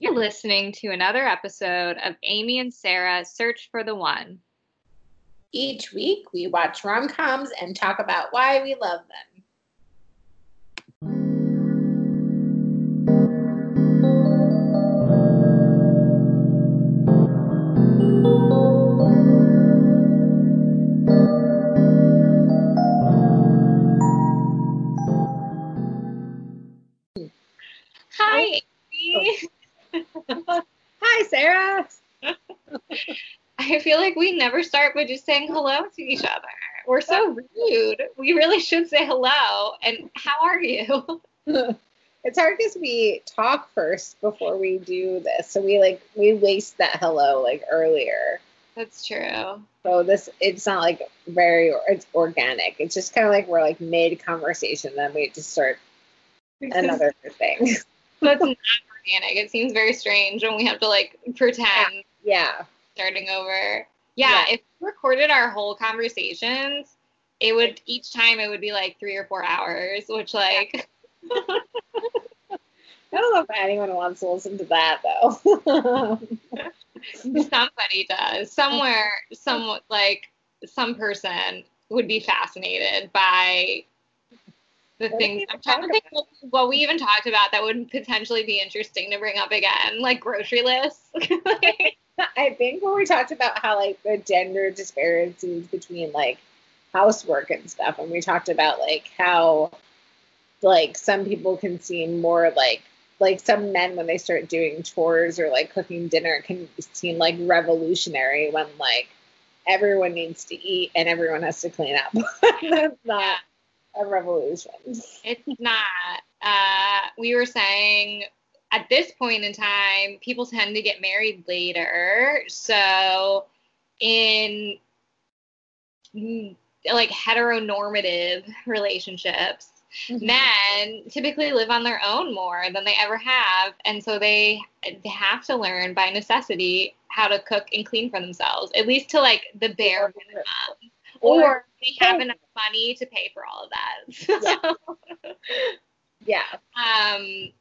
You're listening to another episode of Amy and Sarah Search for the One. Each week, we watch rom coms and talk about why we love them. I feel like we never start by just saying hello to each other. We're so rude. We really should say hello. And how are you? it's hard because we talk first before we do this, so we like we waste that hello like earlier. That's true. So this it's not like very it's organic. It's just kind of like we're like mid conversation, then we just start another thing. That's not organic. It seems very strange when we have to like pretend Yeah. Starting over. Yeah, Yeah. if we recorded our whole conversations, it would each time it would be like three or four hours, which like I don't know if anyone wants to listen to that though. somebody does. Somewhere, some like some person would be fascinated by the What things. I'm trying to think what, what we even talked about that would potentially be interesting to bring up again, like grocery lists. I think when we talked about how like the gender disparities between like housework and stuff, and we talked about like how like some people can seem more like like some men when they start doing chores or like cooking dinner can seem like revolutionary when like everyone needs to eat and everyone has to clean up. That's not a revolution. It's not. Uh, we were saying at this point in time, people tend to get married later. So, in like heteronormative relationships, men typically live on their own more than they ever have. And so they, they have to learn by necessity how to cook and clean for themselves, at least to like the bare minimum. Or they have enough money to pay for all of that. Yeah. um,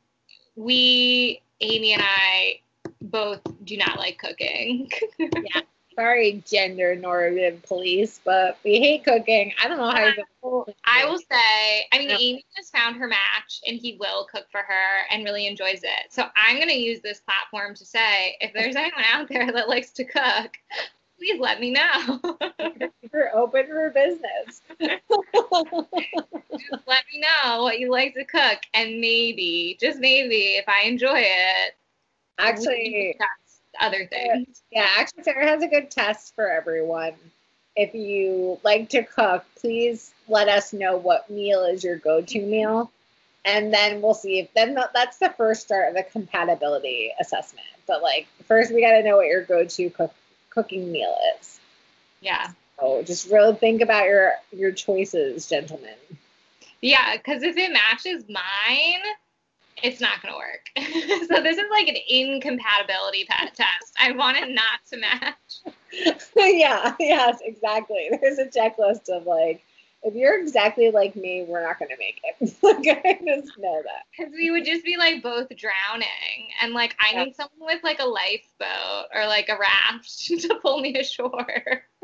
we, Amy and I, both do not like cooking. yeah. Sorry, gender normative police, but we hate cooking. I don't know how you I will say, I mean, Yeah. Amy just found her match and he will cook for her and really enjoys it. So I'm going to use this platform to say if there's anyone out there that likes to cook, please let me know. We're open for business. just let me know what you like to cook. And maybe, just maybe, if I enjoy it, Actually, other things. yeah, actually, Sarah has a good test for everyone. If you like to cook, please let us know what meal is your go-to meal, and then we'll see if then that's the first start of the compatibility assessment. But like first, we got to know what your go-to cook- cooking meal is. Yeah. So just really think about your your choices, gentlemen. Yeah, because if it matches mine, it's not going to work. so this is like an incompatibility test. I want it not to match. yeah, yes, exactly. There's a checklist of like, if you're exactly like me, we're not gonna make it. like I just know that. Because we would just be like both drowning. And like, I Yeah. need someone with like a lifeboat or like a raft to pull me ashore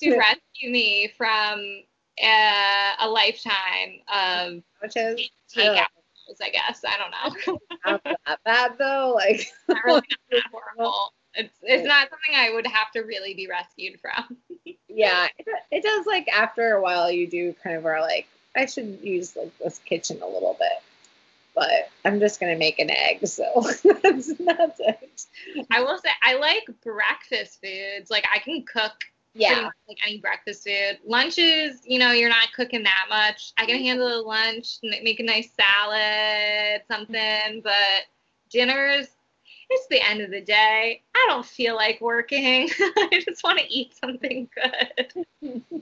to rescue me from uh, a lifetime of takeout. meals, I guess. I don't know. not that bad though. Like not really not that horrible. It's, it's not something I would have to really be rescued from. Yeah, it, it does like after a while you do kind of are like, I should use like this kitchen a little bit. But I'm just gonna make an egg, so that's that's it. I will say I like breakfast foods. Like I can cook Yeah. much like any breakfast food. Lunches, you know, you're not cooking that much. I can handle a lunch, make a nice salad, something. But dinners, it's the end of the day. I don't feel like working. I just want to eat something good.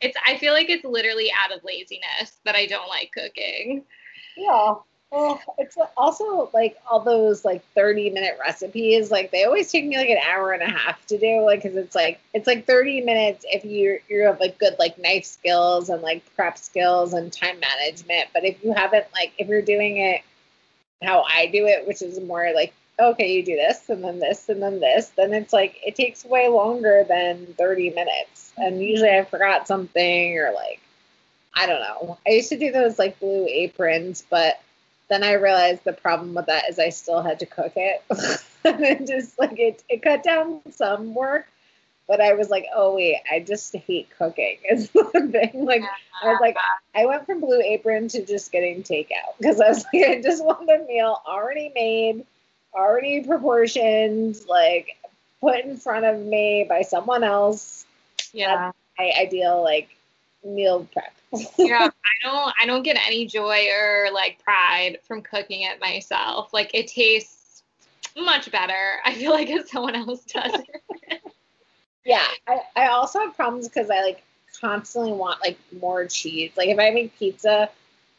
it's. I feel like it's literally out of laziness that I don't like cooking. Yeah. Well, it's also like all those like 30 minute recipes, like they always take me like an hour and a half to do, like, cause it's like, it's like 30 minutes if you you have like good like knife skills and like prep skills and time management. But if you haven't like, if you're doing it how I do it, which is more like, okay, you do this and then this and then this, then it's like it takes way longer than 30 minutes. And usually I forgot something or like I don't know. I used to do those like blue aprons, but then I realized the problem with that is I still had to cook it. and it just like it, it cut down some work, but I was like, oh wait, I just hate cooking. Is the thing. Like I was like, I went from Blue Apron to just getting takeout because I was like, I just want a meal already made, already proportioned, like put in front of me by someone else. Yeah. My ideal like meal prep. yeah, I don't I don't get any joy or like pride from cooking it myself. Like it tastes much better. I feel like if someone else does it. yeah, I, I also have problems because I like constantly want like more cheese. Like if I make pizza,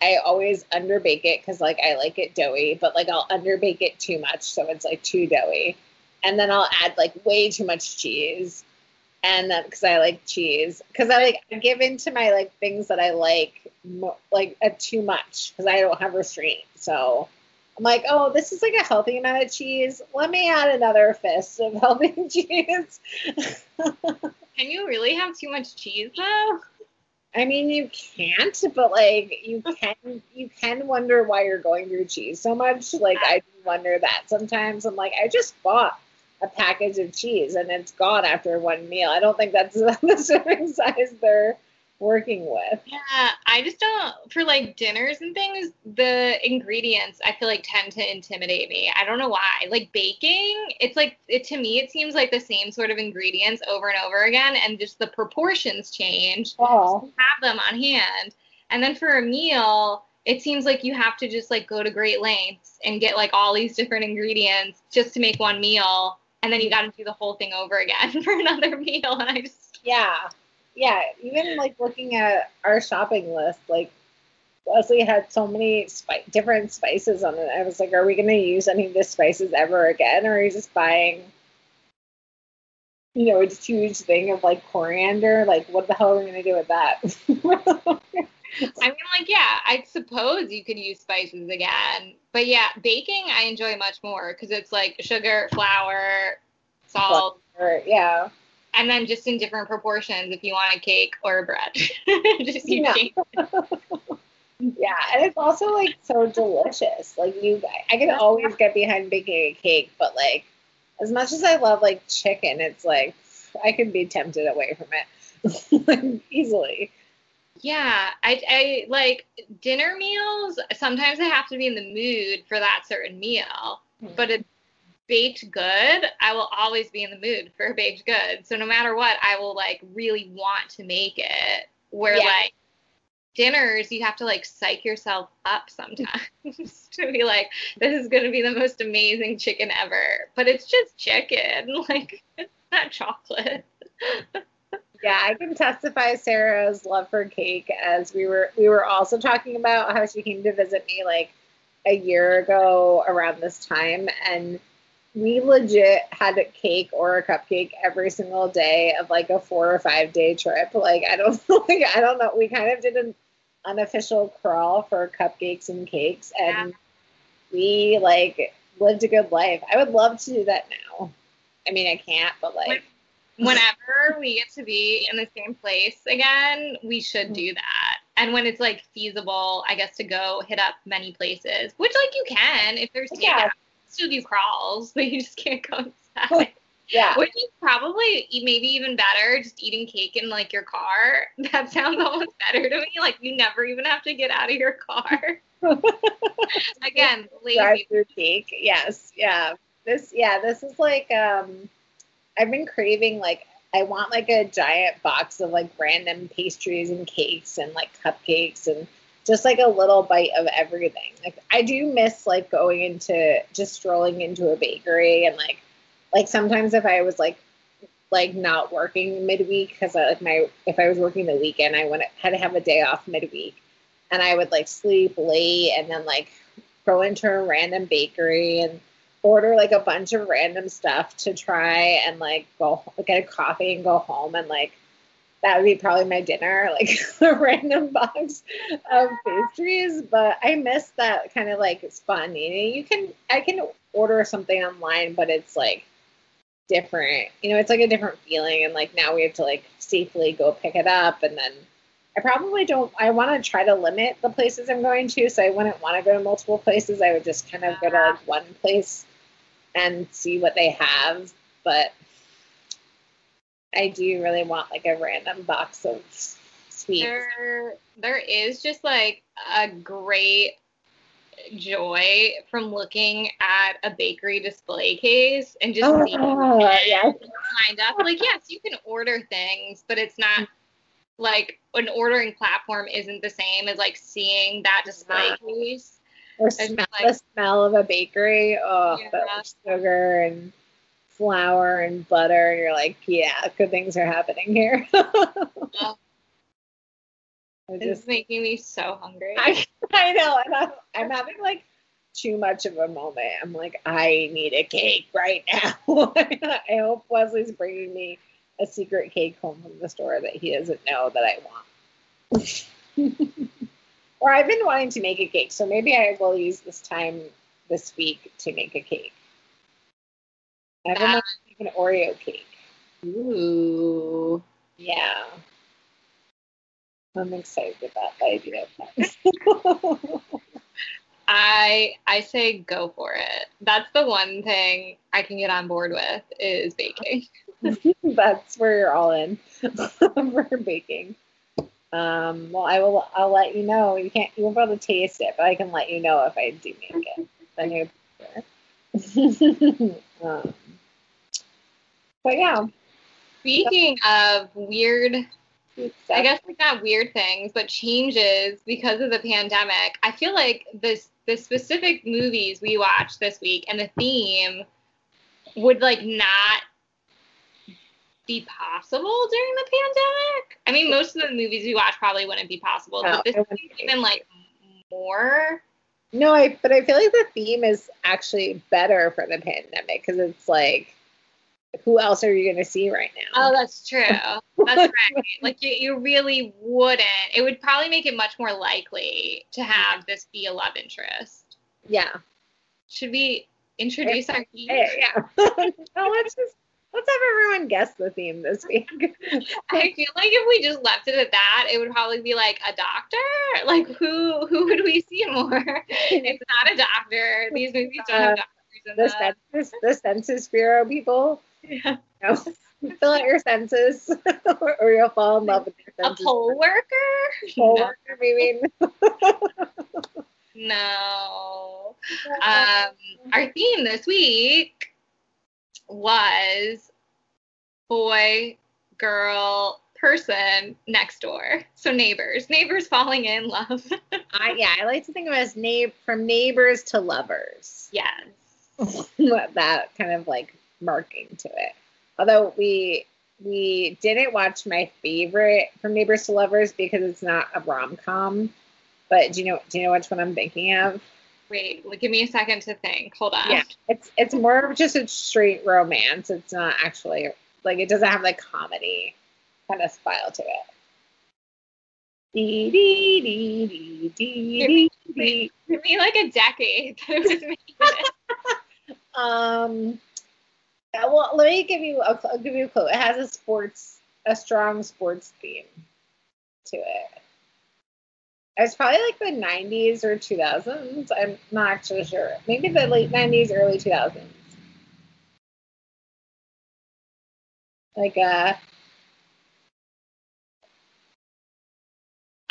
I always underbake it because like I like it doughy, but like I'll underbake it too much so it's like too doughy. And then I'll add like way too much cheese and then because I like cheese, because I like I give into my like things that I like mo- like uh, too much because I don't have restraint. So I'm like, oh, this is like a healthy amount of cheese. Let me add another fist of healthy cheese. Can you really have too much cheese though? I mean, you can't, but like you can, you can wonder why you're going through cheese so much. Like I wonder that sometimes. I'm like, I just bought a package of cheese and it's gone after one meal. I don't think that's the serving size they're working with. Yeah, I just don't for like dinners and things, the ingredients I feel like tend to intimidate me. I don't know why. Like baking, it's like it to me it seems like the same sort of ingredients over and over again and just the proportions change. Oh. have them on hand. And then for a meal, it seems like you have to just like go to great lengths and get like all these different ingredients just to make one meal and then you got to do the whole thing over again for another meal and i just yeah yeah even like looking at our shopping list like leslie had so many spi- different spices on it i was like are we going to use any of the spices ever again or are you just buying you know a huge thing of like coriander like what the hell are we going to do with that I mean, like, yeah, I suppose you could use spices again. But yeah, baking I enjoy much more because it's like sugar, flour, salt. Flour, yeah. And then just in different proportions if you want a cake or a bread. just you yeah. yeah, and it's also like so delicious. Like you I can always get behind baking a cake, but like as much as I love like chicken, it's like I can be tempted away from it like, easily. Yeah, I, I like dinner meals. Sometimes I have to be in the mood for that certain meal, mm-hmm. but a baked good, I will always be in the mood for a baked good. So no matter what, I will like really want to make it. Where yeah. like dinners, you have to like psych yourself up sometimes to be like, this is gonna be the most amazing chicken ever. But it's just chicken, like it's not chocolate. yeah, I can testify Sarah's love for cake as we were we were also talking about how she came to visit me like a year ago around this time and we legit had a cake or a cupcake every single day of like a four or five day trip. Like I don't like I don't know. We kind of did an unofficial crawl for cupcakes and cakes and yeah. we like lived a good life. I would love to do that now. I mean I can't, but like whenever we get to be in the same place again, we should do mm-hmm. that. And when it's like feasible, I guess to go hit up many places, which like you can if there's yeah. Still do crawls, but you just can't go inside. Yeah. Which is probably maybe even better, just eating cake in like your car. That sounds almost better to me. Like you never even have to get out of your car. Again, lazy. Drive through cake. Yes. Yeah. This. Yeah. This is like um I've been craving like I want like a giant box of like random pastries and cakes and like cupcakes and just like a little bite of everything. Like I do miss like going into just strolling into a bakery and like like sometimes if I was like like not working midweek because uh, like my if I was working the weekend I went had to have a day off midweek and I would like sleep late and then like go into a random bakery and order like a bunch of random stuff to try and like go get a coffee and go home and like that would be probably my dinner, like a random box of pastries. But I miss that kind of like spontaneity. You can I can order something online, but it's like different. You know, it's like a different feeling. And like now we have to like safely go pick it up, and then I probably don't. I want to try to limit the places I'm going to, so I wouldn't want to go to multiple places. I would just kind of go to like one place and see what they have. But I do really want like a random box of sweets. There, there is just like a great joy from looking at a bakery display case and just Oh, seeing yeah. it lined up. Like, yes, you can order things, but it's not like an ordering platform isn't the same as like seeing that display Not. case. Or smell like- the smell of a bakery. Oh, Yeah. that sugar and flour and butter, and you're like, yeah, good things are happening here. It's making me so hungry. I, I know, and I'm, I'm having like too much of a moment. I'm like, I need a cake right now. I hope Wesley's bringing me a secret cake home from the store that he doesn't know that I want. or I've been wanting to make a cake, so maybe I will use this time this week to make a cake. Wanting to make an Oreo cake. Ooh. Yeah. I'm excited about the idea of that. I I say go for it. That's the one thing I can get on board with is baking. That's where you're all in for baking. Um, well, I will. I'll let you know. You can't. You won't be able to taste it, but I can let you know if I do make it. Then you. um, but yeah, Speaking of weird, I guess like not weird things, but changes because of the pandemic. I feel like this the specific movies we watched this week and the theme would like not be possible during the pandemic. I mean, most of the movies we watch probably wouldn't be possible, No, but this is even like more. No, I. But I feel like the theme is actually better for the pandemic because it's like, who else are you going to see right now? Oh, that's true. That's right. Like you, you really wouldn't. It would probably make it much more likely to have this be a love interest. yeah. Should we introduce our theme? Yeah. yeah. no, let's just let's have everyone guess the theme this week. I feel like if we just left it at that, it would probably be like a doctor. Like who who would we see more? It's not a doctor. These movies don't have Uh, doctors in the them. census, the census bureau people. Yeah. No. Fill out your census, or you'll fall in love with your A census. poll worker? Poll No. worker, maybe. No. Um, our theme this week was boy, girl, person next door. So neighbors, neighbors falling in love. I, yeah, I like to think of it as neigh- from neighbors to lovers. yes. that kind of like marking to it. Although we we didn't watch my favorite from neighbors to lovers because it's not a rom com. But do you know do you know which one I'm thinking of? Wait, give me a second to think. Hold on. Yeah, it's it's more of just a straight romance. It's not actually like it doesn't have like comedy kind of style to it. Dee, dee, dee, dee, dee, dee, dee. Give me like a decade that it was made. Um, uh, well, let me give you a I'll give you a clue. It has a sports, a strong sports theme to it. It's probably like the 90s or 2000s. I'm not actually sure. Maybe the late 90s, early 2000s. Like uh,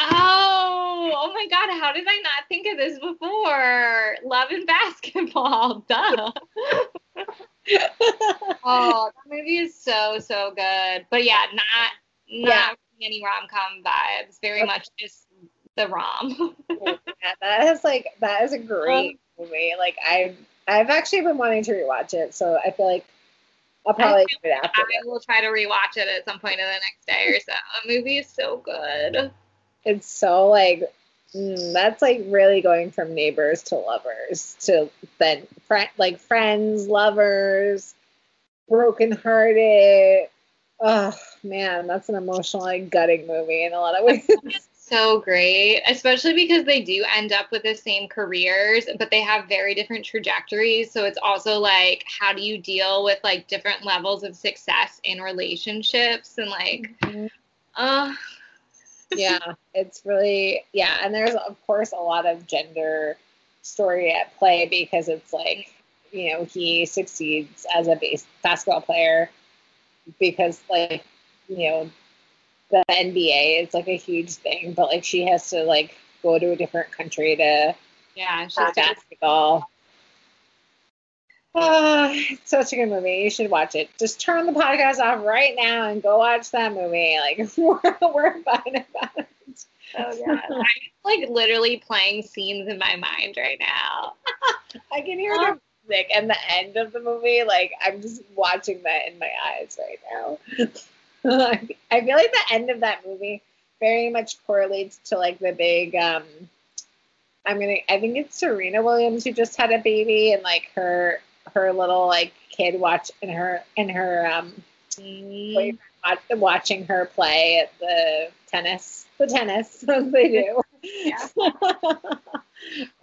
Oh, oh my God! How did I not think of this before? Love and basketball, duh. Oh, that movie is so so good. But yeah, not not any rom com vibes. Very Okay. much just the rom. yeah, that is like that is a great um, movie. Like I, I've actually been wanting to rewatch it, so I feel like I'll probably do it after. I will try to rewatch it at some point in the next day or so. The movie is so good. it's so like mm, that's like really going from neighbors to lovers to then friend like friends lovers broken hearted Oh man, that's an emotionally gutting movie in a lot of ways. so great, especially because they do end up with the same careers, but they have very different trajectories. So it's also like, how do you deal with like different levels of success in relationships and like, mm-hmm. uh, yeah, it's really yeah, and there's of course a lot of gender story at play because it's like you know he succeeds as a base basketball player because like you know the NBA is like a huge thing, but like she has to like go to a different country to yeah she's basketball. Uh, it's such a good movie. You should watch it. Just turn the podcast off right now and go watch that movie. Like we're, we're fine about it. Oh yeah. I'm like literally playing scenes in my mind right now. I can hear the music and the end of the movie. Like I'm just watching that in my eyes right now. I feel like the end of that movie very much correlates to like the big um I'm gonna I think it's Serena Williams who just had a baby and like her her little like kid watch and her and her um mm. watching her play at the tennis the tennis they do yeah.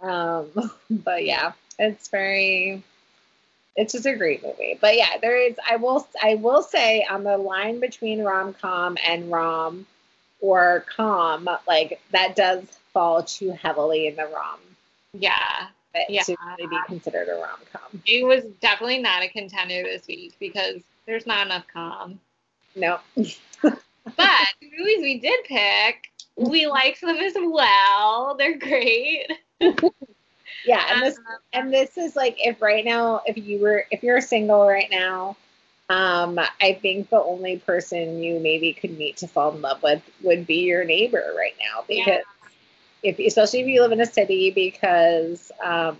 um but yeah it's very it's just a great movie but yeah there is i will i will say on the line between rom-com and rom or com like that does fall too heavily in the rom yeah yeah. to really be considered a rom com. It was definitely not a contender this week because there's not enough com. No. but the movies we did pick, we like them as well. They're great. yeah, and this um, and this is like if right now, if you were if you're single right now, um, I think the only person you maybe could meet to fall in love with would be your neighbor right now because yeah if especially if you live in a city because um,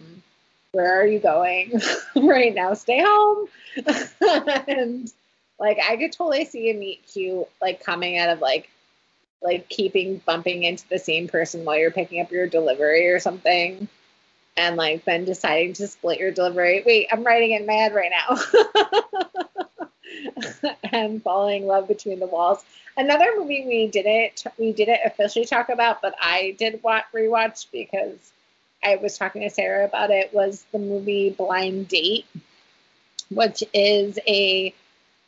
where are you going right now? Stay home. and like I could totally see a meet cute like coming out of like like keeping bumping into the same person while you're picking up your delivery or something. And like then deciding to split your delivery. Wait, I'm writing in my head right now. and falling in love between the walls. Another movie we didn't we didn't officially talk about, but I did watch, rewatch because I was talking to Sarah about it. Was the movie Blind Date, which is a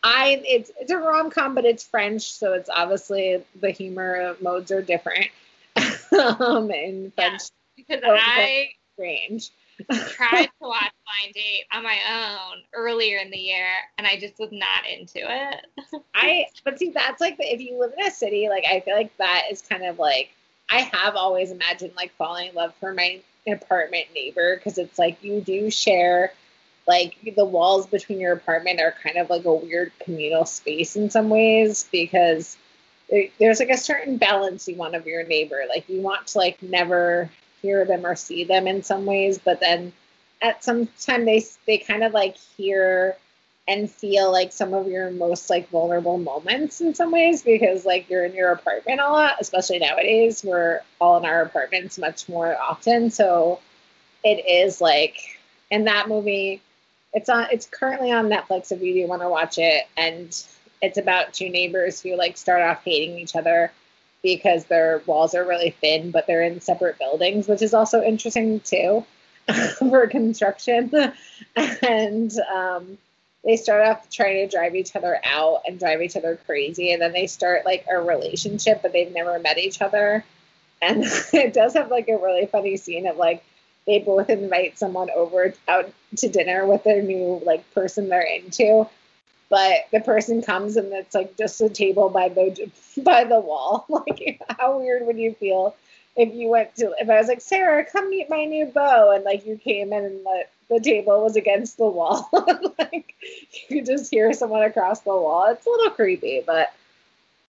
I it's it's a rom com, but it's French, so it's obviously the humor modes are different um, in French. Yeah, because I strange tried to watch Blind Date on my own earlier in the year, and I just was not into it. I but see that's like the, if you live in a city, like I feel like that is kind of like I have always imagined like falling in love for my apartment neighbor because it's like you do share like the walls between your apartment are kind of like a weird communal space in some ways because there's like a certain balance you want of your neighbor like you want to like never hear them or see them in some ways, but then at some time they they kind of like hear and feel like some of your most like vulnerable moments in some ways because like you're in your apartment a lot, especially nowadays. We're all in our apartments much more often, so it is like in that movie. It's on. It's currently on Netflix if you do want to watch it, and it's about two neighbors who like start off hating each other because their walls are really thin, but they're in separate buildings, which is also interesting too for construction. and um, they start off trying to drive each other out and drive each other crazy, and then they start like a relationship, but they've never met each other. And it does have like a really funny scene of like they both invite someone over out to dinner with their new like person they're into but the person comes and it's like just a table by the by the wall. Like, how weird would you feel if you went to if I was like, Sarah, come meet my new beau, and like you came in and the, the table was against the wall, like you could just hear someone across the wall. It's a little creepy, but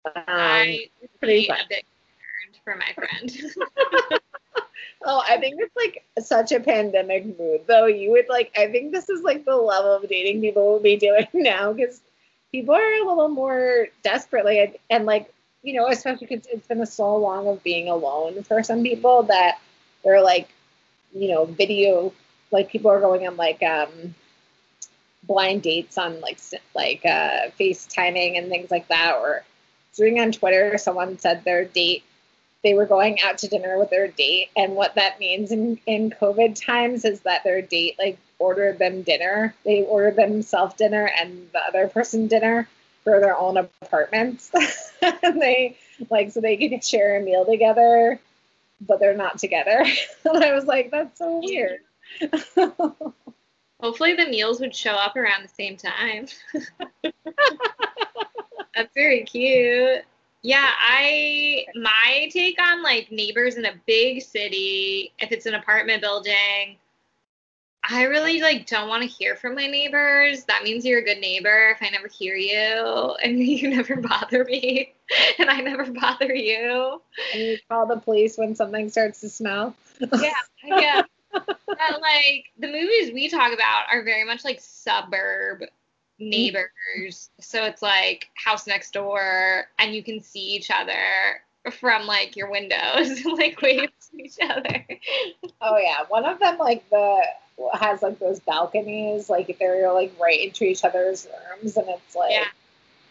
um, I pretty fun. a bit concerned for my friend. Oh, I think it's like such a pandemic mood, though. You would like, I think this is like the level of dating people will be doing now because people are a little more desperately and, and like, you know, especially because it's been so long of being alone for some people that they're like, you know, video, like people are going on like, um, blind dates on like like uh, FaceTiming and things like that. Or reading on Twitter, someone said their date they were going out to dinner with their date, and what that means in in COVID times is that their date like ordered them dinner. They ordered themselves dinner and the other person dinner for their own apartments. and they like so they could share a meal together, but they're not together. and I was like, that's so weird. Hopefully the meals would show up around the same time. That's very cute. Yeah, I my take on like neighbors in a big city, if it's an apartment building, I really like don't want to hear from my neighbors. That means you're a good neighbor if I never hear you and you never bother me and I never bother you. and you call the police when something starts to smell. Yeah, yeah. But like the movies we talk about are very much like suburb neighbors. So it's like house next door and you can see each other from like your windows like wave to each other. Oh yeah, one of them like the has like those balconies, like they're like right into each other's rooms, and it's like Yeah.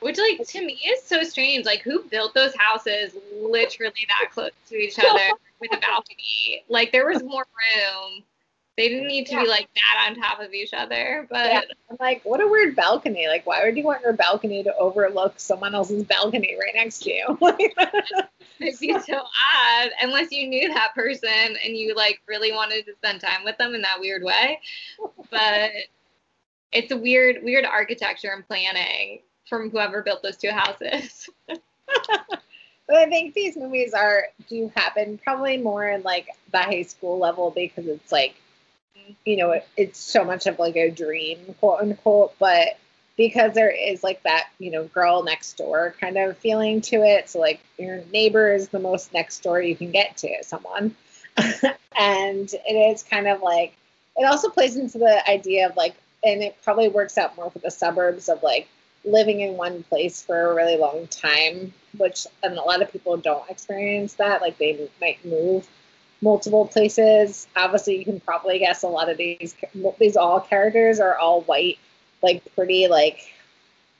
Which like to me is so strange. Like who built those houses literally that close to each other with a balcony? Like there was more room. They didn't need to Yeah. be like that on top of each other, but Yeah. I'm like, what a weird balcony. Like, why would you want your balcony to overlook someone else's balcony right next to you? It'd be so odd unless you knew that person and you like really wanted to spend time with them in that weird way. But it's a weird, weird architecture and planning from whoever built those two houses. but I think these movies are do happen probably more in like the high school level because it's like, you know, it, it's so much of like a dream, quote unquote. But because there is like that, you know, girl next door kind of feeling to it. So like your neighbor is the most next door you can get to someone. and it is kind of like it also plays into the idea of like and it probably works out more for the suburbs of like living in one place for a really long time which and a lot of people don't experience that like they might move multiple places obviously you can probably guess a lot of these these all characters are all white like pretty like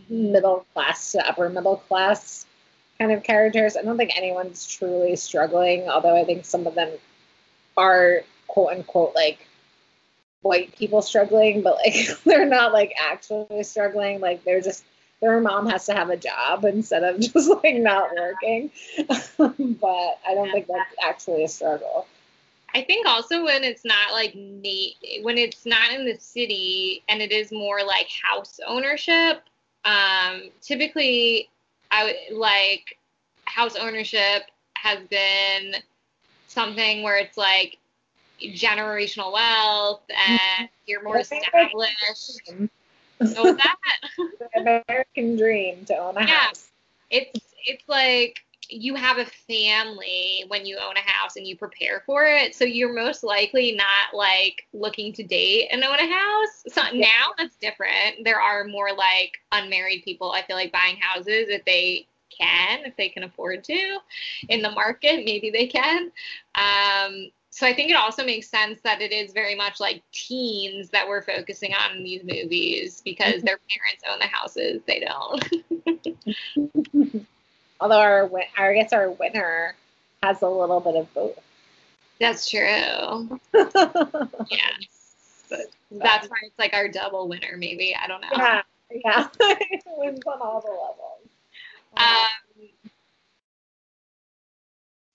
middle class to upper middle class kind of characters i don't think anyone's truly struggling although i think some of them are quote unquote like white people struggling, but like they're not like actually struggling. Like they're just their mom has to have a job instead of just like not working. but I don't think that's actually a struggle. I think also when it's not like na- when it's not in the city and it is more like house ownership. Um, typically, I would like house ownership has been something where it's like generational wealth and you're more I think that's- established. So that, The American dream to own a Yeah. house. it's it's like you have a family when you own a house and you prepare for it. So you're most likely not like looking to date and own a house. So now that's different. There are more like unmarried people i feel like buying houses if they can if they can afford to in the market maybe they can. Um so i think it also makes sense that it is very much like teens that we're focusing on in these movies because their parents own the houses they don't Although our I guess our winner has a little bit of both. That's true. yeah. Yes. But that's why it's like our double winner, maybe. I don't know. Yeah. Yeah. it wins on all the levels. Um,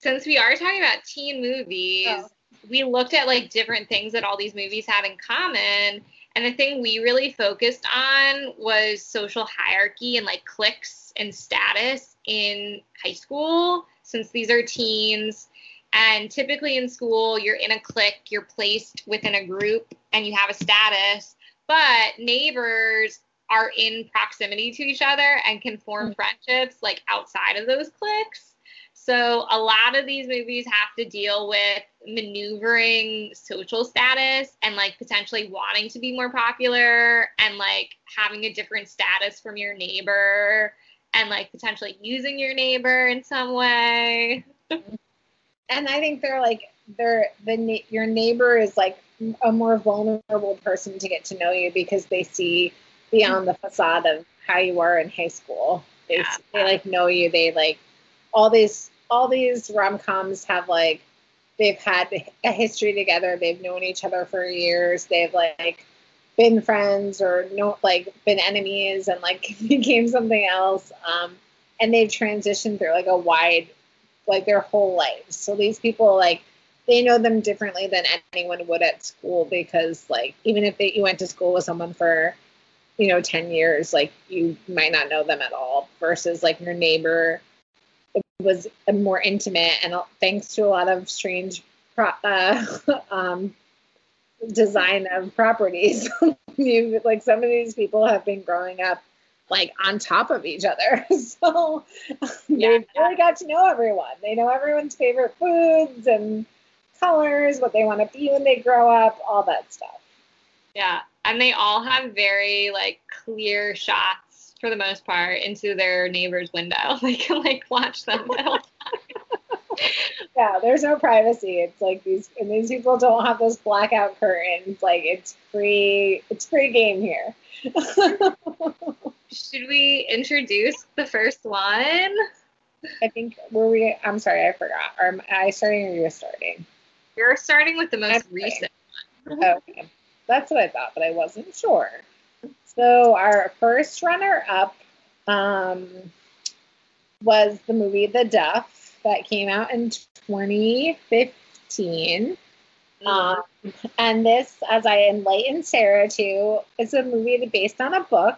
since we are talking about teen movies, Oh. we looked at like different things that all these movies had in common. And the thing we really focused on was social hierarchy and like cliques and status in high school, since these are teens. And typically in school, you're in a clique, you're placed within a group, and you have a status. But neighbors are in proximity to each other and can form mm. friendships like outside of those cliques. So a lot of these movies have to deal with maneuvering social status and like potentially wanting to be more popular and like having a different status from your neighbor and like potentially using your neighbor in some way. and I think they're like they're the your neighbor is like a more vulnerable person to get to know you because they see beyond the facade of how you are in high school. They, Yeah. they like know you. They like all these all these rom coms have like they've had a history together. They've known each other for years. They've like been friends or no like been enemies and like became something else. Um, and they've transitioned through like a wide like their whole lives. So these people like they know them differently than anyone would at school because like even if they, you went to school with someone for you know 10 years like you might not know them at all versus like your neighbor was more intimate and uh, thanks to a lot of strange pro- uh, um, design of properties. You like some of these people have been growing up like on top of each other. So Yeah. they've really got to know everyone. They know everyone's favorite foods and colors what they want to be when they grow up all that stuff. Yeah, and they all have very like clear shots for the most part into their neighbor's window. They can like watch them yeah there's no privacy. It's like these and these people don't have those blackout curtains. Like it's free it's free game here. Should we introduce the first one? i think were we i'm sorry i forgot. Or am i starting or you starting? You're starting with the most I'm recent. okay. That's what i thought but i wasn't sure so our first runner up um, was the movie the duff that came out in 2015 Um, and this, as I enlightened Sarah to, is a movie based on a book.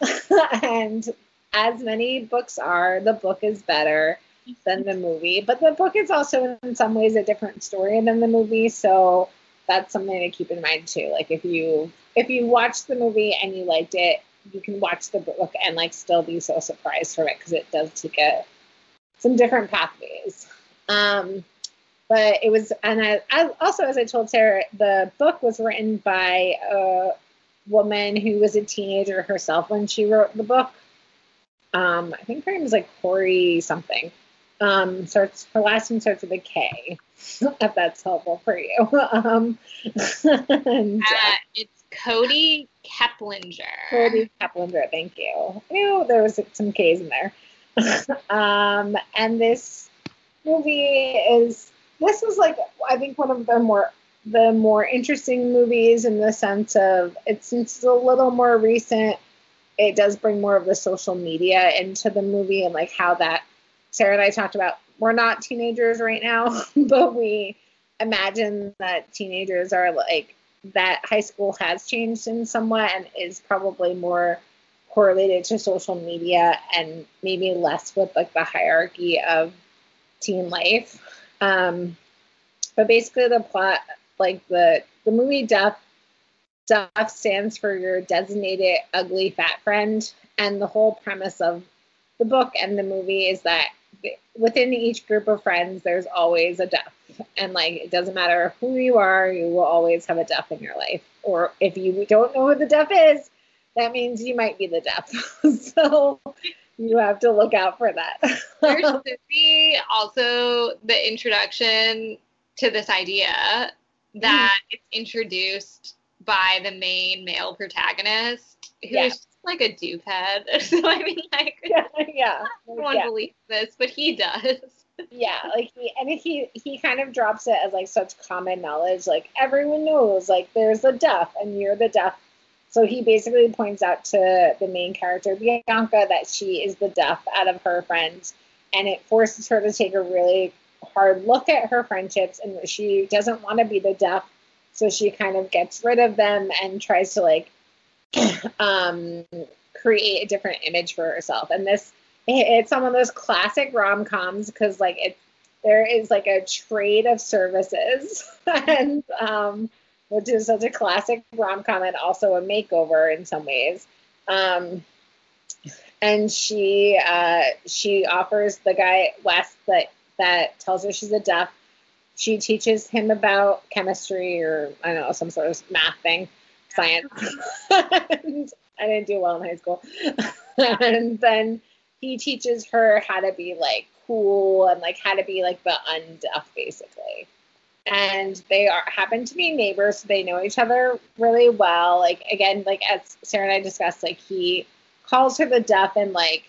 and as many books are, the book is better than the movie. But the book is also, in some ways, a different story than the movie. So that's something to keep in mind too. Like if you if you watch the movie and you liked it, you can watch the book and like still be so surprised from it because it does take a some different pathways. Um, but it was and I, I also as i told sarah the book was written by a woman who was a teenager herself when she wrote the book um, i think her name was like corey something um, starts her last name starts with a k if that's helpful for you um, and, uh, Uh, it's Kody Keplinger. Kody Keplinger, thank you. Knew there was some K's in there. um, and this movie is this was like I think one of the more the more interesting movies in the sense of it's since it's a little more recent. It does bring more of the social media into the movie and like how that Sarah and I talked about. We're not teenagers right now, but we imagine that teenagers are like that high school has changed in somewhat and is probably more correlated to social media and maybe less with like the hierarchy of teen life. Um, but basically, the plot, like the the movie Duff, Duff stands for your designated ugly fat friend, and the whole premise of the book and the movie is that within each group of friends, there's always a Duff, and like it doesn't matter who you are, you will always have a Duff in your life. Or if you don't know who the Duff is, that means you might be the Duff. so you have to look out for that. There should be also the introduction to this idea that hmm. it's introduced by the main male protagonist, who is Yeah. just like a dupehead. so I mean, like, yeah, yeah, everyone yeah, believes this, but he does. yeah. Like he and he he kind of drops it as like such common knowledge. Like everyone knows, like there's a Duff, and you're the Duff. So he basically points out to the main character Bianca that she is the Duff out of her friends, and it forces her to take a really hard look at her friendships, and she doesn't want to be the Duff, so she kind of gets rid of them and tries to like um, create a different image for herself. And this, it's some of those classic rom coms because like it, there is like a trade of services, and um, which is such a classic rom com and also a makeover in some ways. Um, and she uh, she offers the guy Wes that that tells her she's a deaf. She teaches him about chemistry or I don't know some sort of math thing, science. and I didn't do well in high school. and then he teaches her how to be like cool and like how to be like the undeaf basically. and they are happen to be neighbors. So they know each other really well. Like again, like as Sarah and I discussed, like he calls her the duff and like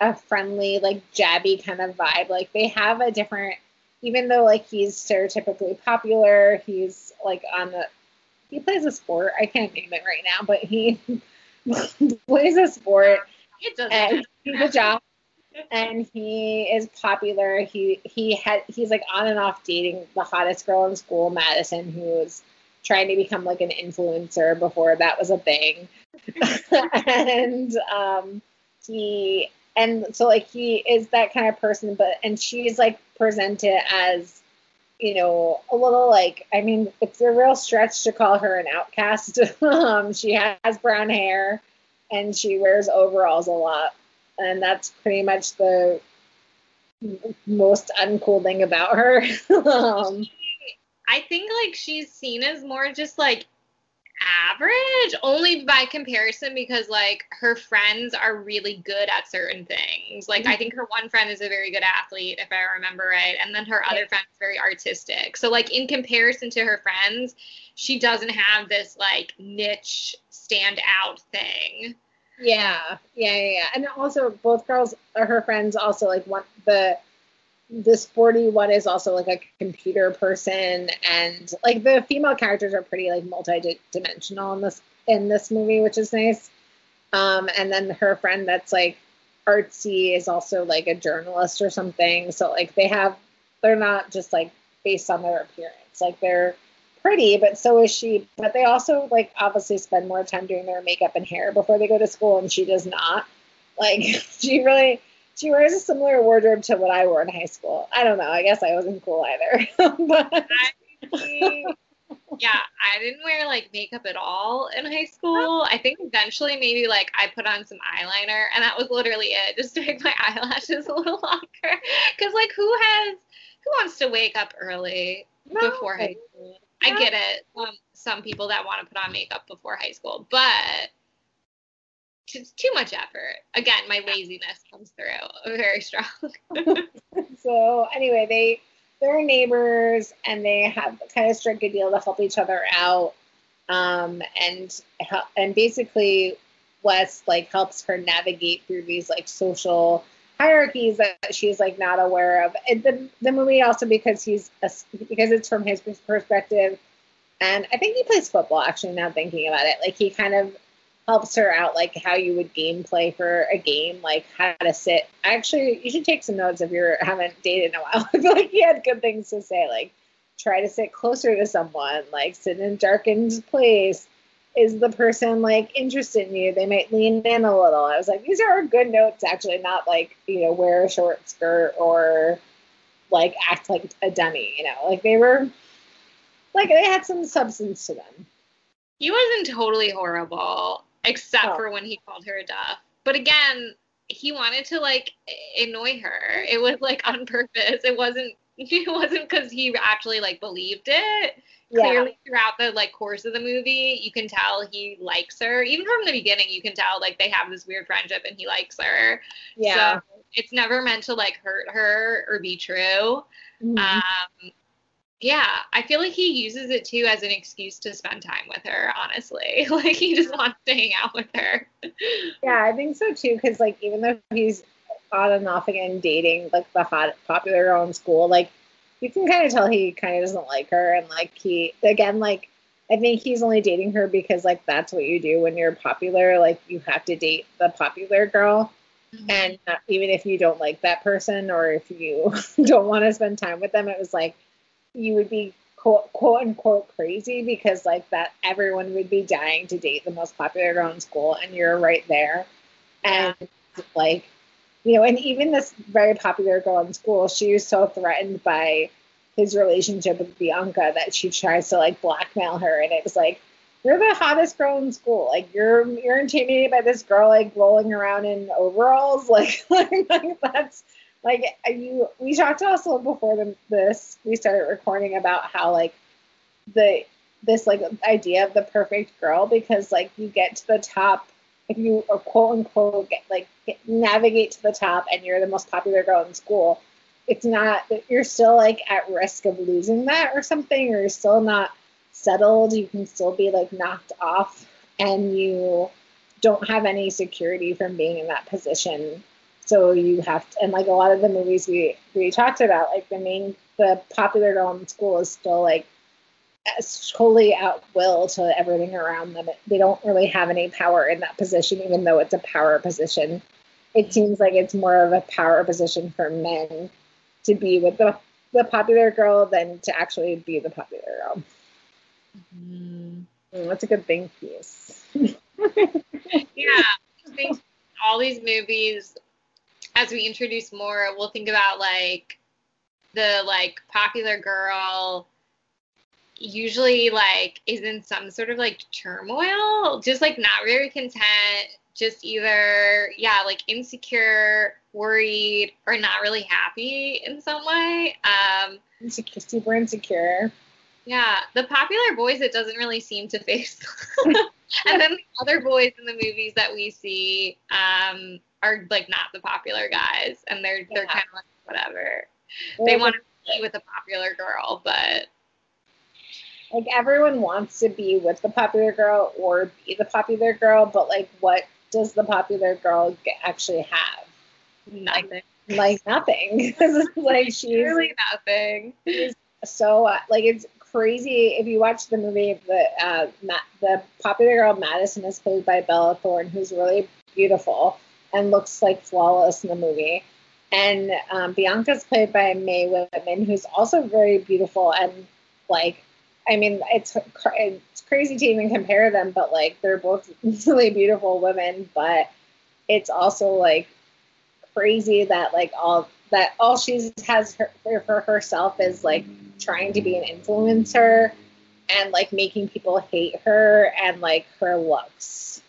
a friendly, like jabby kind of vibe. Like they have a different, even though like he's stereotypically popular, he's like on the, he plays a sport. I can't name it right now, but he plays a sport. It doesn't. And he's a jock and he is popular. He he had he's like on and off dating the hottest girl in school, Madison, who was trying to become like an influencer before that was a thing. and um he and so like he is that kind of person, but and she's like presented as you know, a little like, I mean, it's a real stretch to call her an outcast. um, she has brown hair and she wears overalls a lot and that's pretty much the most uncool thing about her. um, I think like she's seen as more just like average only by comparison because like her friends are really good at certain things like mm-hmm. i think her one friend is a very good athlete if i remember right and then her other friend is very artistic so like in comparison to her friends she doesn't have this like niche stand out thing yeah, yeah, yeah, yeah. And also, both girls are her friends. Also, like one the the sporty one is also like a computer person, and like the female characters are pretty like multi-dimensional in this in this movie, which is nice. Um, and then her friend that's like artsy is also like a journalist or something. So like they have, they're not just like based on their appearance. Like they're pretty, but so is she. But they also like obviously spend more time doing their makeup and hair before they go to school, and she does not. Like she really she wears a similar wardrobe to what I wore in high school. I don't know. I guess I wasn't cool either. but yeah, I didn't wear like makeup at all in high school. I think eventually maybe like I put on some eyeliner and that was literally it, just to make my eyelashes a little longer. Cause like who has who wants to wake up early no. before high school? I get it. Um, some people that want to put on makeup before high school, but it's too much effort. Again, my laziness comes through very strong. so anyway, they they're neighbors and they have kind of struck a deal to help each other out. Um, and and basically, Wes like helps her navigate through these like social hierarchies that she's like not aware of. And the the movie also because he's a, because it's from his perspective, and I think he plays football. Actually, now thinking about it, like he kind of helps her out, like how you would gameplay for a game, like how to sit. Actually, you should take some notes if you haven't dated in a while. I feel like he had good things to say, like try to sit closer to someone, like sit in a darkened place is the person like interested in you? They might lean in a little. I was like, these are good notes, actually, not like, you know, wear a short skirt or like act like a dummy, you know, like they were like they had some substance to them. He wasn't totally horrible, except oh. for when he called her a duff. But again, he wanted to like annoy her. It was like on purpose. It wasn't it wasn't because he actually like believed it yeah. clearly throughout the like course of the movie you can tell he likes her even from the beginning you can tell like they have this weird friendship and he likes her yeah so it's never meant to like hurt her or be true mm-hmm. um yeah i feel like he uses it too as an excuse to spend time with her honestly. Like he just wants to hang out with her. Yeah i think so too because like even though he's on and off again dating like the hot popular girl in school like you can kind of tell he kind of doesn't like her and like he again like I think he's only dating her because like that's what you do when you're popular like you have to date the popular girl. Mm-hmm. and uh, even if you don't like that person or if you don't want to spend time with them it was like you would be quote, quote unquote crazy because like that everyone would be dying to date the most popular girl in school and you're right there and like you know, and even this very popular girl in school, she was so threatened by his relationship with Bianca that she tries to like blackmail her, and it was like, you're the hottest girl in school. Like you're you're intimidated by this girl like rolling around in overalls. Like like, like that's like you. We talked also before the, this we started recording about how like the this like idea of the perfect girl because like you get to the top if you are quote unquote get, like get, navigate to the top and you're the most popular girl in school, it's not you're still like at risk of losing that or something, or you're still not settled. You can still be like knocked off, and you don't have any security from being in that position. So you have to, and like a lot of the movies we we talked about, like the main the popular girl in school is still like totally at will to everything around them. They don't really have any power in that position, even though it's a power position. It seems like it's more of a power position for men to be with the, the popular girl than to actually be the popular girl. Mm. That's a good thing piece. yeah, I think all these movies, as we introduce more, we'll think about like the like popular girl usually like is in some sort of like turmoil, just like not very content, just either yeah, like insecure, worried, or not really happy in some way. Um insecure, super insecure. Yeah, the popular boys it doesn't really seem to face. and then the other boys in the movies that we see um are like not the popular guys and they're yeah. they're kind of like whatever. Well, they want to be with a popular girl, but like everyone wants to be with the popular girl or be the popular girl, but like what does the popular girl actually have? Nothing. Like, like nothing. like she's really nothing. so uh, like it's crazy if you watch the movie. The uh, Ma- the popular girl Madison is played by Bella Thorne, who's really beautiful and looks like flawless in the movie. And um, Bianca's played by Mae Whitman, who's also very beautiful and like I mean, it's it's crazy to even compare them, but like they're both really beautiful women. But it's also like crazy that like all that all she has her, for herself is like trying to be an influencer and like making people hate her and like her looks.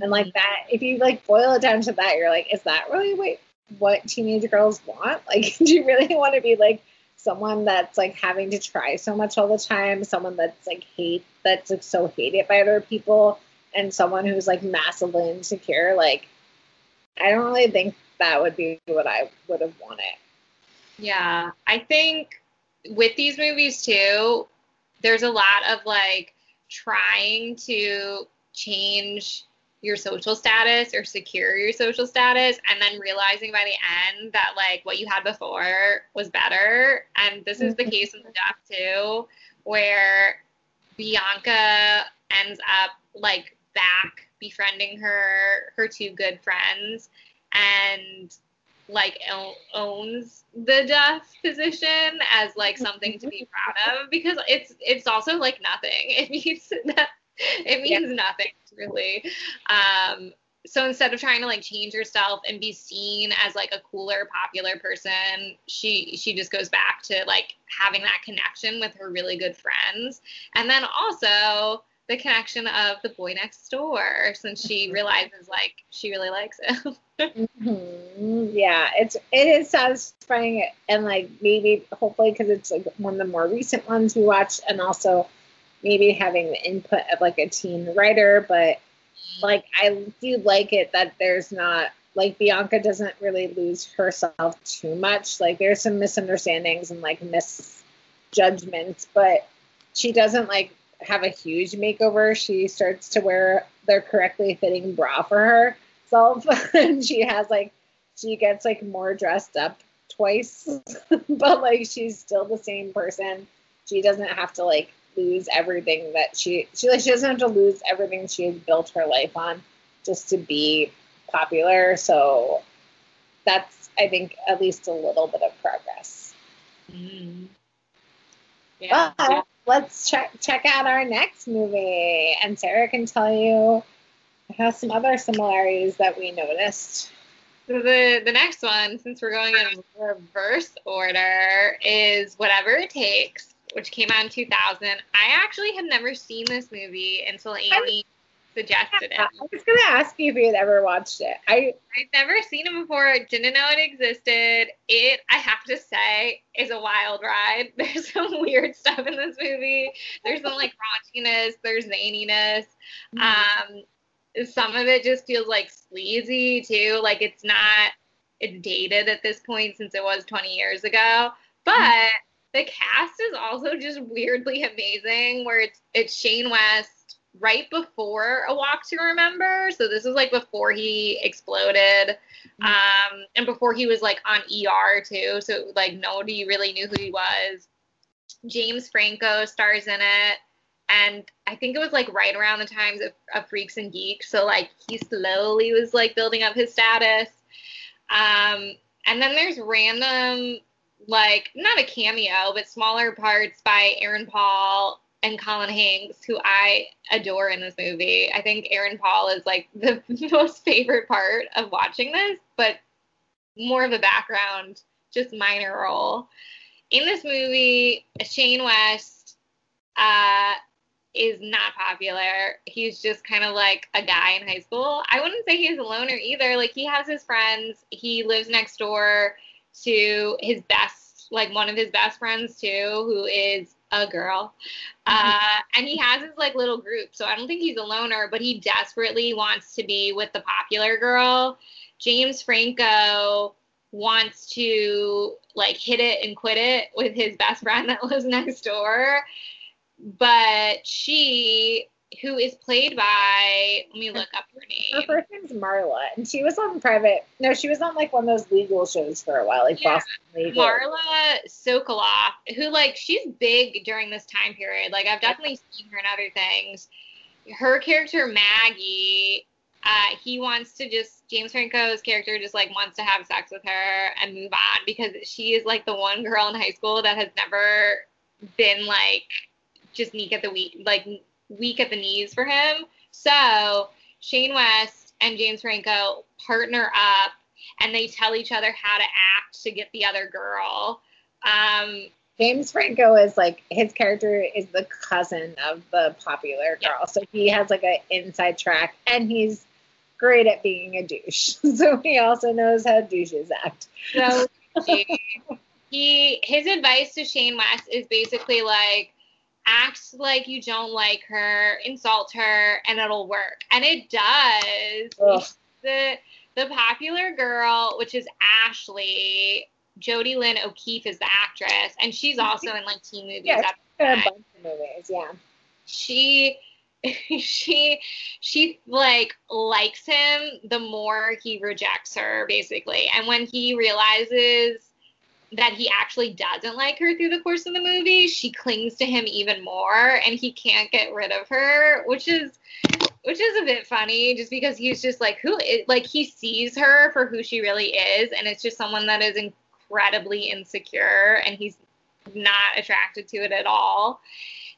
And like mm-hmm. that, if you like boil it down to that, you're like, is that really what what teenage girls want? Like, do you really want to be like someone that's like having to try so much all the time, someone that's like hate that's like so hated by other people, and someone who's like massively insecure, like I don't really think that would be what I would have wanted. Yeah, I think with these movies too, there's a lot of like trying to change your social status or secure your social status and then realizing by the end that like what you had before was better and this is the mm-hmm. case in the duff too where bianca ends up like back befriending her her two good friends and like owns the duff position as like something to be proud of because it's it's also like nothing it means that it means yeah. nothing really. Um, so instead of trying to like change herself and be seen as like a cooler popular person she she just goes back to like having that connection with her really good friends and then also the connection of the boy next door since she mm-hmm. realizes like she really likes him mm-hmm. yeah it's it is satisfying and like maybe hopefully because it's like one of the more recent ones we watched and also maybe having the input of like a teen writer, but mm-hmm. like I do like it that there's not like Bianca doesn't really lose herself too much. Like there's some misunderstandings and like misjudgments, but she doesn't like have a huge makeover. She starts to wear the correctly fitting bra for herself and she has like she gets like more dressed up twice, but like she's still the same person. She doesn't have to like lose everything that she she like she doesn't have to lose everything she has built her life on just to be popular. So that's I think at least a little bit of progress. Mm. Yeah. But let's check check out our next movie, and Sarah can tell you has some other similarities that we noticed. So the the next one, since we're going in reverse order, is whatever it takes which came out in 2000. I actually had never seen this movie until Amy suggested it. I was gonna ask you if you had ever watched it. I I'd never seen it before. I didn't know it existed. It, I have to say, is a wild ride. There's some weird stuff in this movie. There's some like raunchiness. There's zaniness. Mm-hmm. Um, some of it just feels like sleazy too. Like it's not it's dated at this point since it was 20 years ago. But the cast is also just weirdly amazing where it's it's Shane West right before A Walk to Remember. So this is like before he exploded. Um, and before he was like on ER too. So like nobody really knew who he was. James Franco stars in it. And I think it was like right around the times of, of Freaks and Geeks. So like he slowly was like building up his status. Um, and then there's random like not a cameo, but smaller parts by Aaron Paul and Colin Hanks, who I adore in this movie. I think Aaron Paul is like the most favorite part of watching this, but more of a background, just minor role. In this movie, Shane West uh, is not popular. He's just kind of like a guy in high school. I wouldn't say he's a loner either. Like he has his friends. He lives next door to his best, like one of his best friends too, who is a girl. Uh, and he has his like little group. So I don't think he's a loner, but he desperately wants to be with the popular girl. James Franco wants to like hit it and quit it with his best friend that lives next door. But she who is played by let me look up her name. Her first name's Marla, and she was on private. No, she was on like one of those legal shows for a while, like yeah. Boston Legal. Marla Sokoloff, who like she's big during this time period. Like I've definitely seen her in other things. Her character Maggie, uh, he wants to just James Franco's character just like wants to have sex with her and move on because she is like the one girl in high school that has never been like just meek at the week like weak at the knees for him. So Shane West and James Franco partner up and they tell each other how to act to get the other girl. Um, James Franco is like his character is the cousin of the popular girl, yeah. so he has like an inside track, and he's great at being a douche. so he also knows how douches act. So he his advice to Shane West is basically like act like you don't like her, insult her, and it'll work. And it does. Ugh. The the popular girl, which is Ashley, Jodi Lynn O'Keefe is the actress, and she's also in like teen movies. Yeah, a bunch of movies. Yeah. She she she like likes him the more he rejects her basically and when he realizes that he actually doesn't like her through the course of the movie, she clings to him even more and he can't get rid of her, which is which is a bit funny just because he's just like who is, like he sees her for who she really is and it's just someone that is incredibly insecure and he's not attracted to it at all.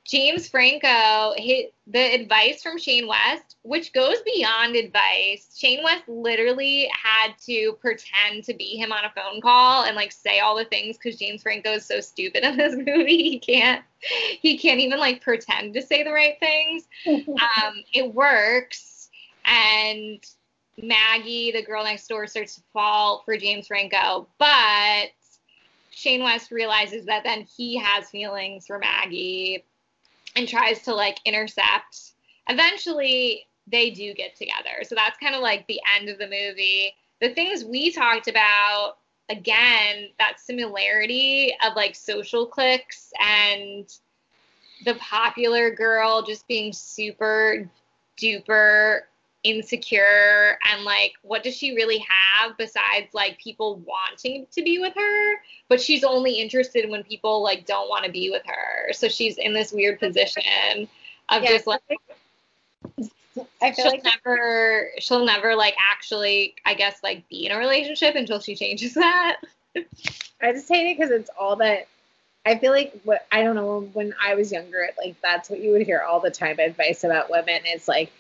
James Franco, hit the advice from Shane West, which goes beyond advice. Shane West literally had to pretend to be him on a phone call and like say all the things because James Franco is so stupid in this movie. He can't, he can't even like pretend to say the right things. um, it works, and Maggie, the girl next door, starts to fall for James Franco, but Shane West realizes that then he has feelings for Maggie and tries to like intercept. Eventually, they do get together. So that's kind of like the end of the movie. The things we talked about, again, that similarity of like social cliques and the popular girl just being super duper insecure and like what does she really have besides like people wanting to be with her but she's only interested when people like don't want to be with her so she's in this weird position of yeah, just like I feel she'll like never she'll never like actually I guess like be in a relationship until she changes that. I just hate it because it's all that I feel like what I don't know when I was younger, like that's what you would hear all the time advice about women is like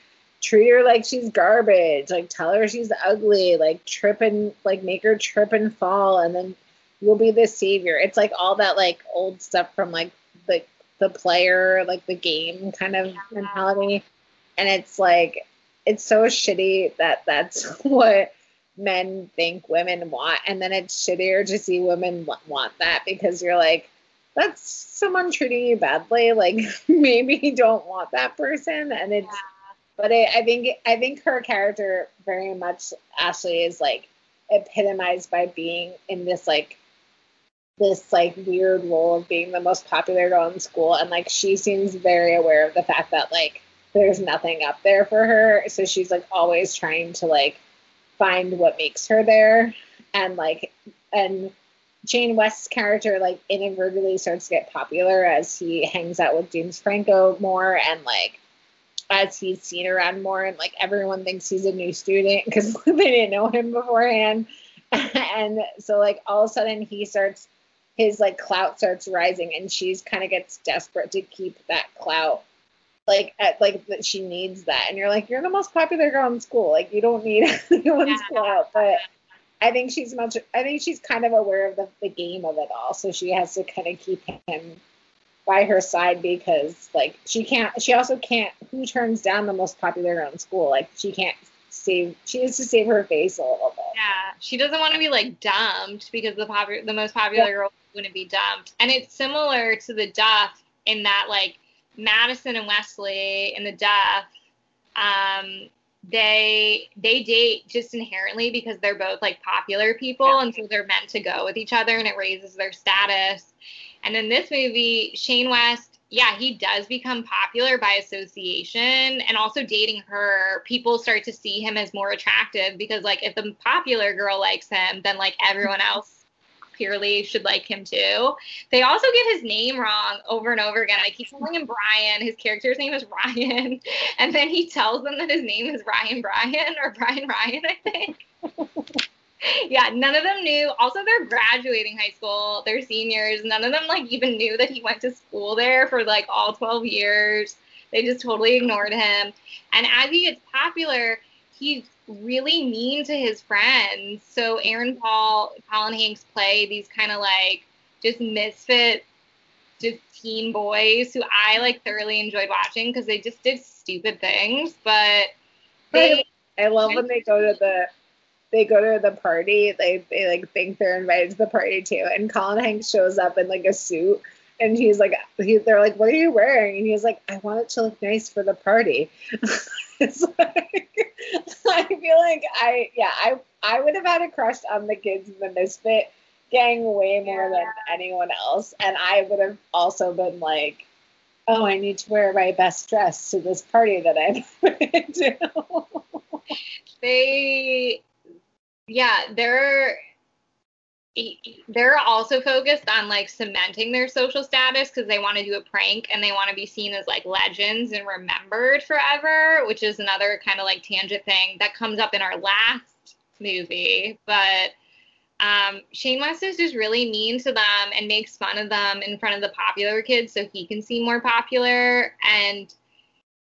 treat her like she's garbage, like tell her she's ugly, like trip and like make her trip and fall, and then you'll be the savior. It's like all that like old stuff from like the the player, like the game kind of yeah. mentality, and it's like it's so shitty that that's what men think women want, and then it's shittier to see women want that because you're like that's someone treating you badly. Like maybe you don't want that person. And it's yeah but I, I think I think her character very much Ashley is like epitomized by being in this like this like weird role of being the most popular girl in school. And like she seems very aware of the fact that like there's nothing up there for her. So she's like always trying to like find what makes her there. And like and Shane West's character like inadvertently starts to get popular as he hangs out with James Franco more. And like as he's seen around more and like everyone thinks he's a new student because they didn't know him beforehand. And so like all of a sudden he starts his like clout starts rising and she's kind of gets desperate to keep that clout like at like that she needs that. And you're like you're the most popular girl in school. Like you don't need anyone's yeah. clout. But i think she's much i think she's kind of aware of the, the game of it all. So she has to kind of keep him by her side because like she can't she also can't who turns down the most popular girl in school like she can't save she needs to save her face a little bit yeah she doesn't want to be like dumped because the popular the most popular yeah. girl wouldn't be dumped and it's similar to the duff in that like Madison and Wesley in the Duff, um, they they date just inherently because they're both like popular people yeah. and so they're meant to go with each other and it raises their status. And in this movie, Shane West, yeah, he does become popular by association and also dating her, people start to see him as more attractive because like if the popular girl likes him, then like everyone else clearly should like him too. They also get his name wrong over and over again. I keep calling him Brian. His character's name is Ryan. And then he tells them that his name is Ryan Brian or Brian Ryan, I think. yeah, none of them knew. Also, they're graduating high school. They're seniors. None of them like even knew that he went to school there for like all 12 years. They just totally ignored him. And as he gets popular, he's really mean to his friends. So Aaron Paul, Colin Hanks play these kind of like just misfit, just teen boys who I like thoroughly enjoyed watching because they just did stupid things. But they, I love when they go to the they go to the party. They they like think they're invited to the party too, and Colin Hanks shows up in like a suit. And he's like, he, they're like, what are you wearing? And he's like, I want it to look nice for the party. it's like, I feel like I yeah I I would have had a crush on the kids in the Misfit gang way more yeah. than anyone else, and I would have also been like, oh, I need to wear my best dress to this party that I'm going to. they, yeah, they're they're also focused on like cementing their social status because they want to do a prank and they want to be seen as like legends and remembered forever, which is another kind of like tangent thing that comes up in our last movie. But um, Shane West is just really mean to them and makes fun of them in front of the popular kids so he can seem more popular. And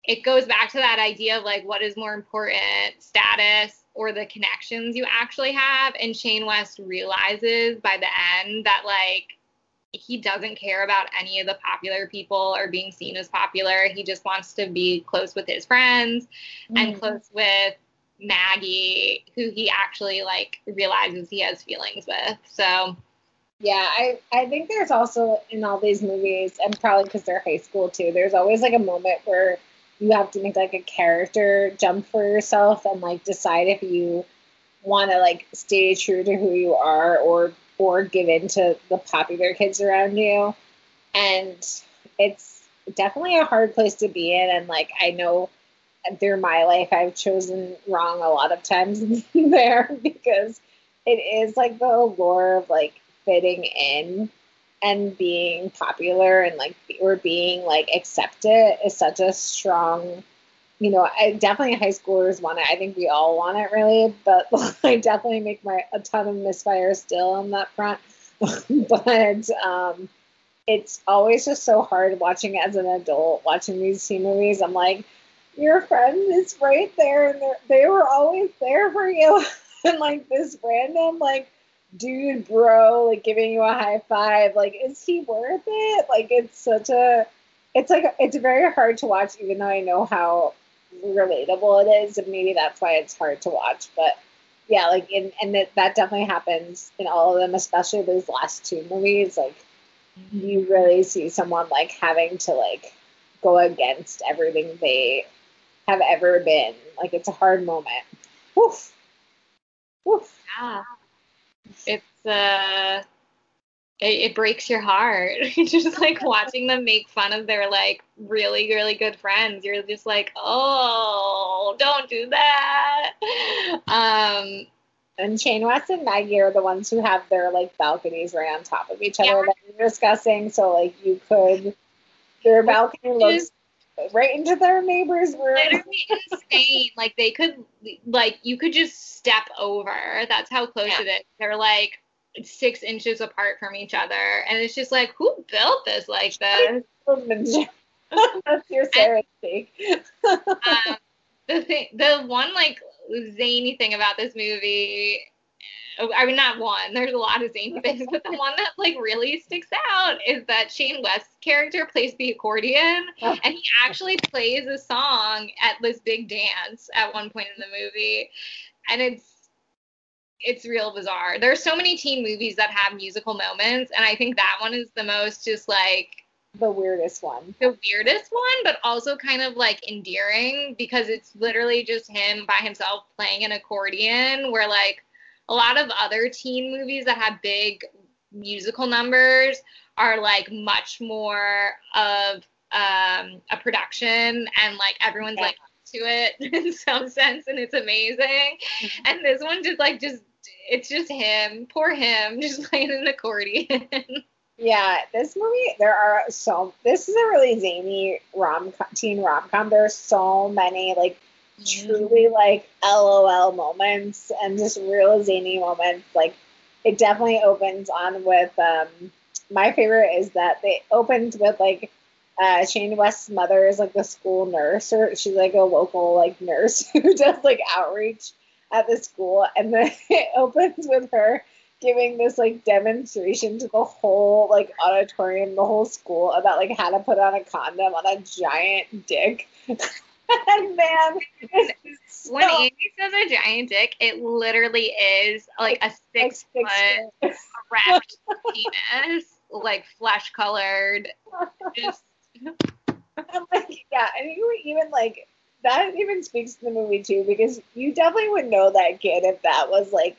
it goes back to that idea of like what is more important status or the connections you actually have. And Shane West realizes by the end that like he doesn't care about any of the popular people or being seen as popular. He just wants to be close with his friends mm-hmm. and close with Maggie, who he actually like realizes he has feelings with. So yeah, I, I think there's also in all these movies, and probably because they're high school too, there's always like a moment where you have to make like a character jump for yourself and like decide if you want to like stay true to who you are or or give in to the popular kids around you. And it's definitely a hard place to be in and like i know through my life i've chosen wrong a lot of times there because it is like the allure of like fitting in and being popular and like or being like accepted is such a strong you know i definitely high schoolers want it. I think we all want it really but i definitely make my a ton of misfires still on that front. But um it's always just so hard watching as an adult watching these teen movies. I'm like your friend is right there and they were always there for you. And like this random like dude, bro, like giving you a high five. Like, is he worth it? Like, it's such a, it's like, it's very hard to watch, even though I know how relatable it is. And maybe that's why it's hard to watch. But yeah, like, in, and that, that definitely happens in all of them, especially those last two movies. Like, you mm-hmm. really see someone like having to like go against everything they have ever been. Like, it's a hard moment. Oof. Oof. Yeah. It's uh it, it breaks your heart. just like watching them make fun of their like really, really good friends. You're just like, oh, don't do that. Um And Shane West and Maggie are the ones who have their like balconies right on top of each other Yeah. that we were discussing. So like you could their balcony looks right into their neighbor's room. literally insane. Like they could, like you could just step over. That's how close Yeah. it is. They're like six inches apart from each other, and it's just like, who built this like this? That's your Sarah take. um, the thing, the one like zany thing about this movie. Oh, I mean, not one. There's a lot of zany things, but the one that like really sticks out is that Shane West's character plays the accordion, oh. and he actually plays a song at this big dance at one point in the movie, and it's it's real bizarre. There's so many teen movies that have musical moments, and I think that one is the most just like the weirdest one. the weirdest one, but also kind of like endearing because it's literally just him by himself playing an accordion. Where like a lot of other teen movies that have big musical numbers are like much more of um, a production and like everyone's Yeah. like to it in some sense and it's amazing. Mhm. And this one just like just it's just him, poor him, just playing an accordion. Yeah, this movie, there are so, this is a really zany rom teen rom com. There's so many like truly like LOL moments and just real zany moments. Like it definitely opens on with um my favorite is that they opens with like uh Shane West's mother is like the school nurse or she's like a local like nurse who does like outreach at the school and then it opens with her giving this like demonstration to the whole like auditorium, the whole school about like how to put on a condom on a giant dick. and man, it's when so- Andy says a giant dick, it literally is like a like six six foot erect penis, like flesh colored. Just I'm like, yeah, and you were even like that even speaks to the movie too because you definitely would know that kid if that was like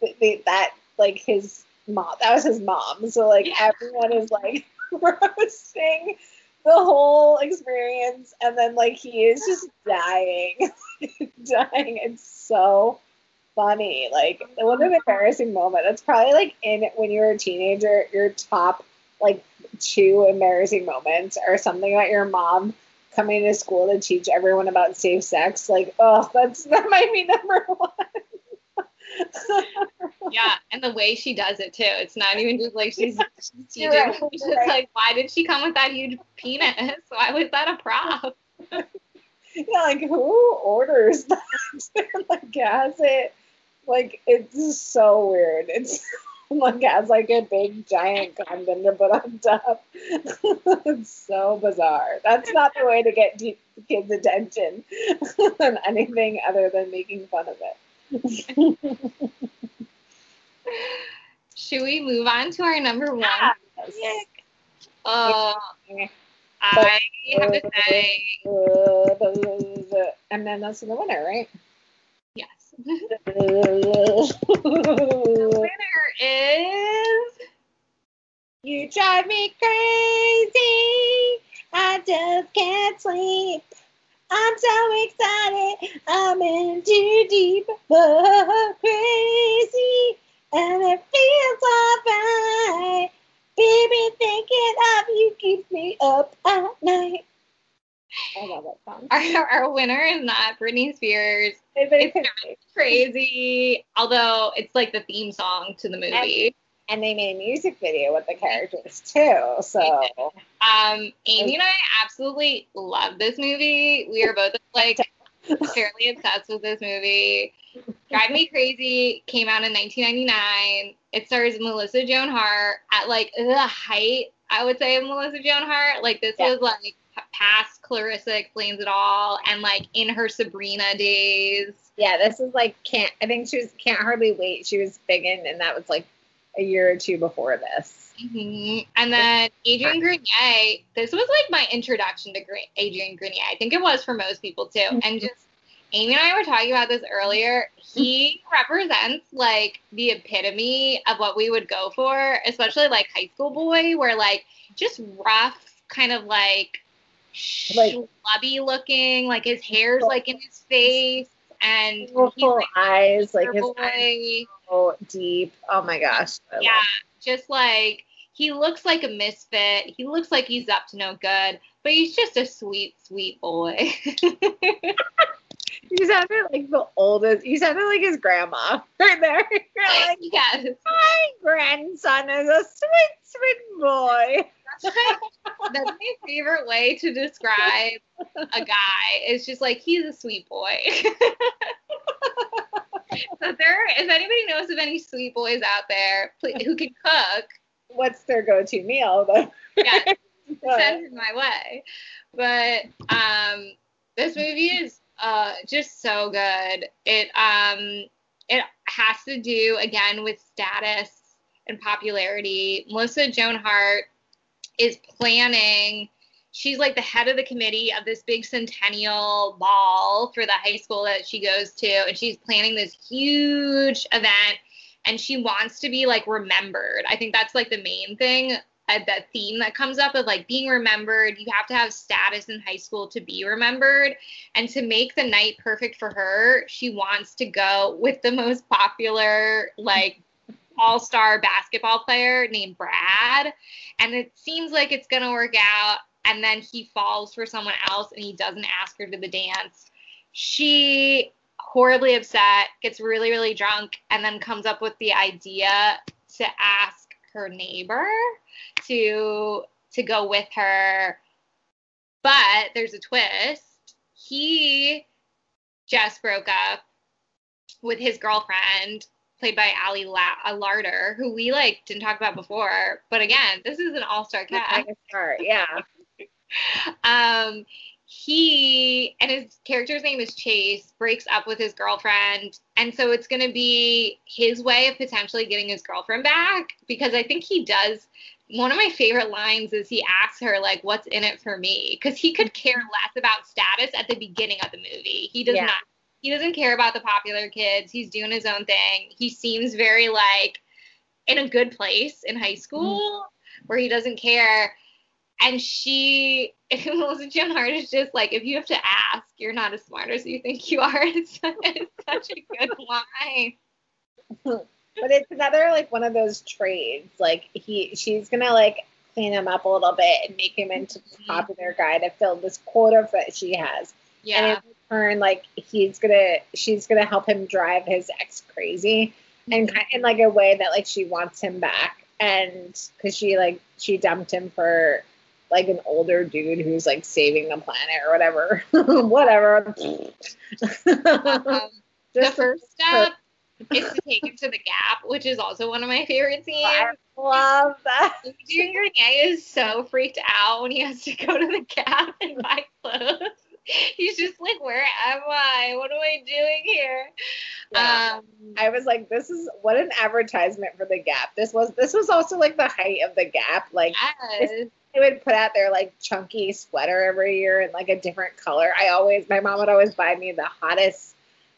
th- th- that like his mom that was his mom so like Yeah. everyone is like roasting the whole experience and then like he is just dying dying it's so funny like what an embarrassing moment that's probably like in when you're a teenager your top like two embarrassing moments or something about your mom coming to school to teach everyone about safe sex. Like, oh, that's that might be number one. yeah, and the way she does it too. It's not even just like she's, she's right, It's just right. like, why did she come with that huge penis? Why was that a prop? yeah, like who orders that? like has it like it's so weird. It's like has like a big giant condom to put on top. it's so bizarre. That's not the way to get kids' attention on anything other than making fun of it. Should we move on to our number one? Yes. Uh, I have to say, and then that's the winner, right? yes. the The winner is You drive me crazy. I just can't sleep. I'm so excited. I'm in too deep, but oh, crazy. And it feels alright. Baby, thinking of you keeps me up at night. I love that song. our, our winner is not Britney Spears. It's Crazy, although it's like the theme song to the movie. and they made a music video with the characters too. So Um, Amy and I absolutely love this movie. We are both like fairly obsessed with this movie. Drive Me Crazy came out in 1999. It stars Melissa Joan Hart at like the height, I would say, of Melissa Joan Hart. Like this Yeah. was like past Clarissa Explains It All and like in her Sabrina days. yeah, this is like can't. I think she was can't hardly wait. She was big in, and that was like a year or two before this. hmm And then Adrian Grenier, this was like my introduction to Adrian Grenier. I think it was for most people too. And just Amy and I were talking about this earlier. He represents like the epitome of what we would go for, especially like high school boy, where like just rough, kind of like Like- schlubby looking, like his hair's like in his face, and he's like eyes, like his boy. eyes so deep. Oh my gosh. I Yeah, just like he looks like a misfit. He looks like he's up to no good, but he's just a sweet, sweet boy. You sounded like the oldest. You sounded like his grandma right there. You're like, yes. my grandson is a sweet, sweet boy. That's my favorite way to describe a guy. It's just like he's a sweet boy. so there, if anybody knows of any sweet boys out there pl- who can cook, What's their go-to meal though? yeah, send it my way. But um, this movie is uh, just so good. It um, it has to do again with status and popularity. Melissa Joan Hart is planning. She's like the head of the committee of this big centennial ball for the high school that she goes to, and she's planning this huge event. And she wants to be like remembered. I think that's like the main thing uh, that theme that comes up of like being remembered. You have to have status in high school to be remembered. And to make the night perfect for her, she wants to go with the most popular, like, all star basketball player named Brad. And it seems like it's to work out. And then he falls for someone else and he doesn't ask her to the dance. She horribly upset, gets really, really drunk, and then comes up with the idea to ask her neighbor to to go with her. But there's a twist. He just broke up with his girlfriend, played by Ali La- uh, Larter, who we like didn't talk about before. But again, this is an all-star cast Yeah. um, he and his character's name is Chase breaks up with his girlfriend, and so it's going to be his way of potentially getting his girlfriend back because I think he does. One of my favorite lines is he asks her like, "What's in it for me?" Because he could care less about status at the beginning of the movie. He does Yeah. not. He doesn't care about the popular kids. He's doing his own thing. He seems very like in a good place in high school where he doesn't care and she Melissa Joan Hart is just like, if you have to ask, you're not as smart as you think you are. It's, it's such a good line. But it's another like one of those trades. Like he, she's gonna like clean him up a little bit and make him into this Mhm. popular guy to fill this quota that she has. Yeah. And in return, like he's gonna, she's gonna help him drive his ex crazy, and kind in like a way that like she wants him back, and because she like she dumped him for like an older dude who's like saving the planet or whatever, whatever. Um, the first step is to take him to the Gap, which is also one of my favorite scenes. I love that. Adrian Grenier is so freaked out when he has to go to the Gap and buy clothes. He's just like, where am I? What am I doing here? Yeah. Um, I was like, this is what an advertisement for the Gap. This was this was also like the height of the Gap. Like yes. They would put out their like chunky sweater every year in like a different color. I always my mom would always buy me the hottest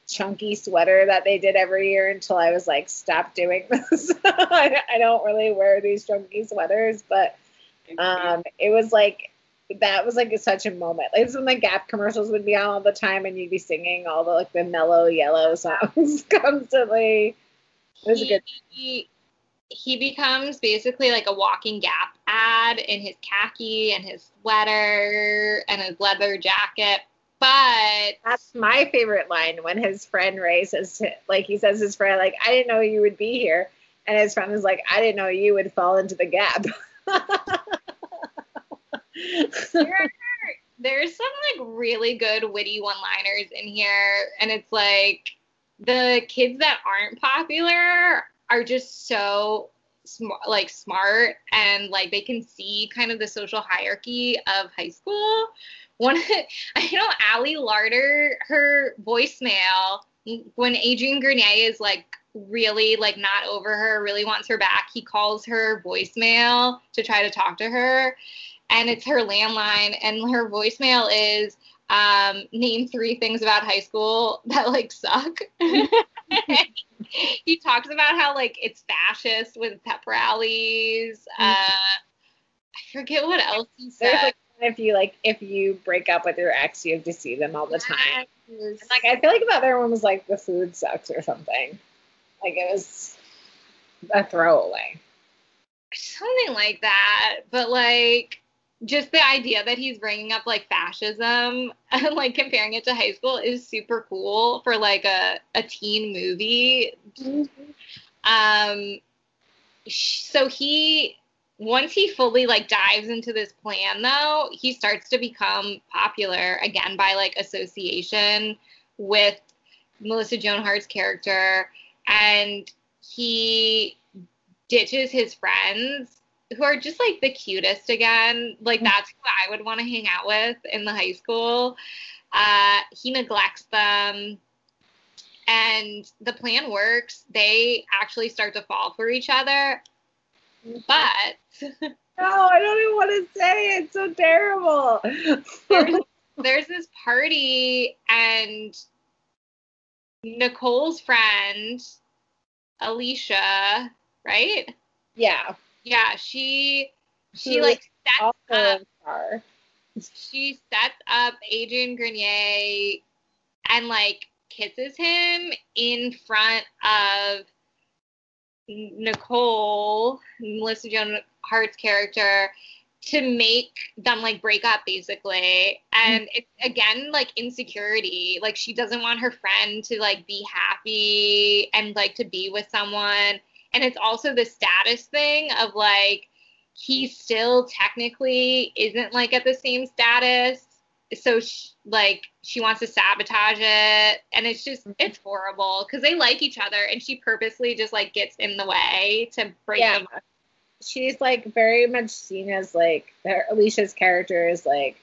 chunky sweater that they did every year until I was like, stop doing this. I, I don't really wear these chunky sweaters, but um, it was like that was like such a moment. Like is when the Gap commercials would be on all the time, and you'd be singing all the like the mellow yellow songs constantly. It was a good. he, he becomes basically like a walking Gap ad in his khaki and his sweater and his leather jacket. But That's my favorite line when his friend Ray says, to, like, he says his friend, like, I didn't know you would be here. And his friend is like, I didn't know you would fall into the gap. there, there's some like really good witty one-liners in here, and it's like the kids that aren't popular are just so smart, like smart, and like they can see kind of the social hierarchy of high school. One, I know Ali Larter, her voicemail when Adrian Grenier is like really like not over her, really wants her back. He calls her voicemail to try to talk to her, and it's her landline, and her voicemail is, um, name three things about high school that like suck. he talks about how like it's fascist with pep rallies. Uh, I forget what else he said. There's like if you like if you break up with your ex, you have to see them all the time. And, like I feel like the other one was like the food sucks or something. Like it was a throwaway. Something like that, but like just the idea that he's bringing up like fascism and like comparing it to high school is super cool for like a, a teen movie. Mm-hmm. Um, so he once he fully like dives into this plan though, he starts to become popular again by like association with Melissa Joan Hart's character and he ditches his friends who are just like the cutest again. Like that's who I would want to hang out with in the high school. Uh, he neglects them. And the plan works. They actually start to fall for each other. But no, I don't even want to say it. It's so terrible. there's, there's this party and Nicole's friend, Alicia, right? Yeah. Yeah, she she like sets up she sets up Adrian Grenier and like kisses him in front of Nicole, Melissa Joan Hart's character, to make them like break up basically. And it's again like insecurity. Like she doesn't want her friend to like be happy and like to be with someone and it's also the status thing of like he still technically isn't like at the same status. So she, like she wants to sabotage it. And it's just mm-hmm. it's horrible because they like each other and she purposely just like gets in the way to break yeah. them up. She's like very much seen as like alicia's character is like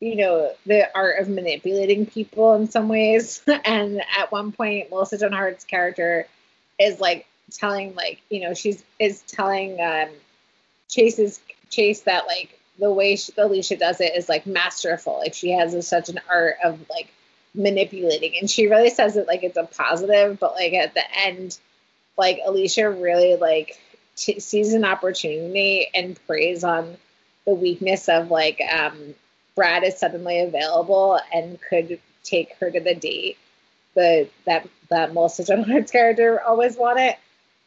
you know the art of manipulating people in some ways. And at one point melissa joan hart's character is like telling like you know she's is telling um chase's chase that like the way she, alicia does it is like masterful. Like she has a, such an art of like manipulating. And she really says it like it's a positive but like at the end like alicia really like t- sees an opportunity and preys on the weakness of like um brad is suddenly available and could take her to the date. But that that Melissa Joan Hart's character always wanted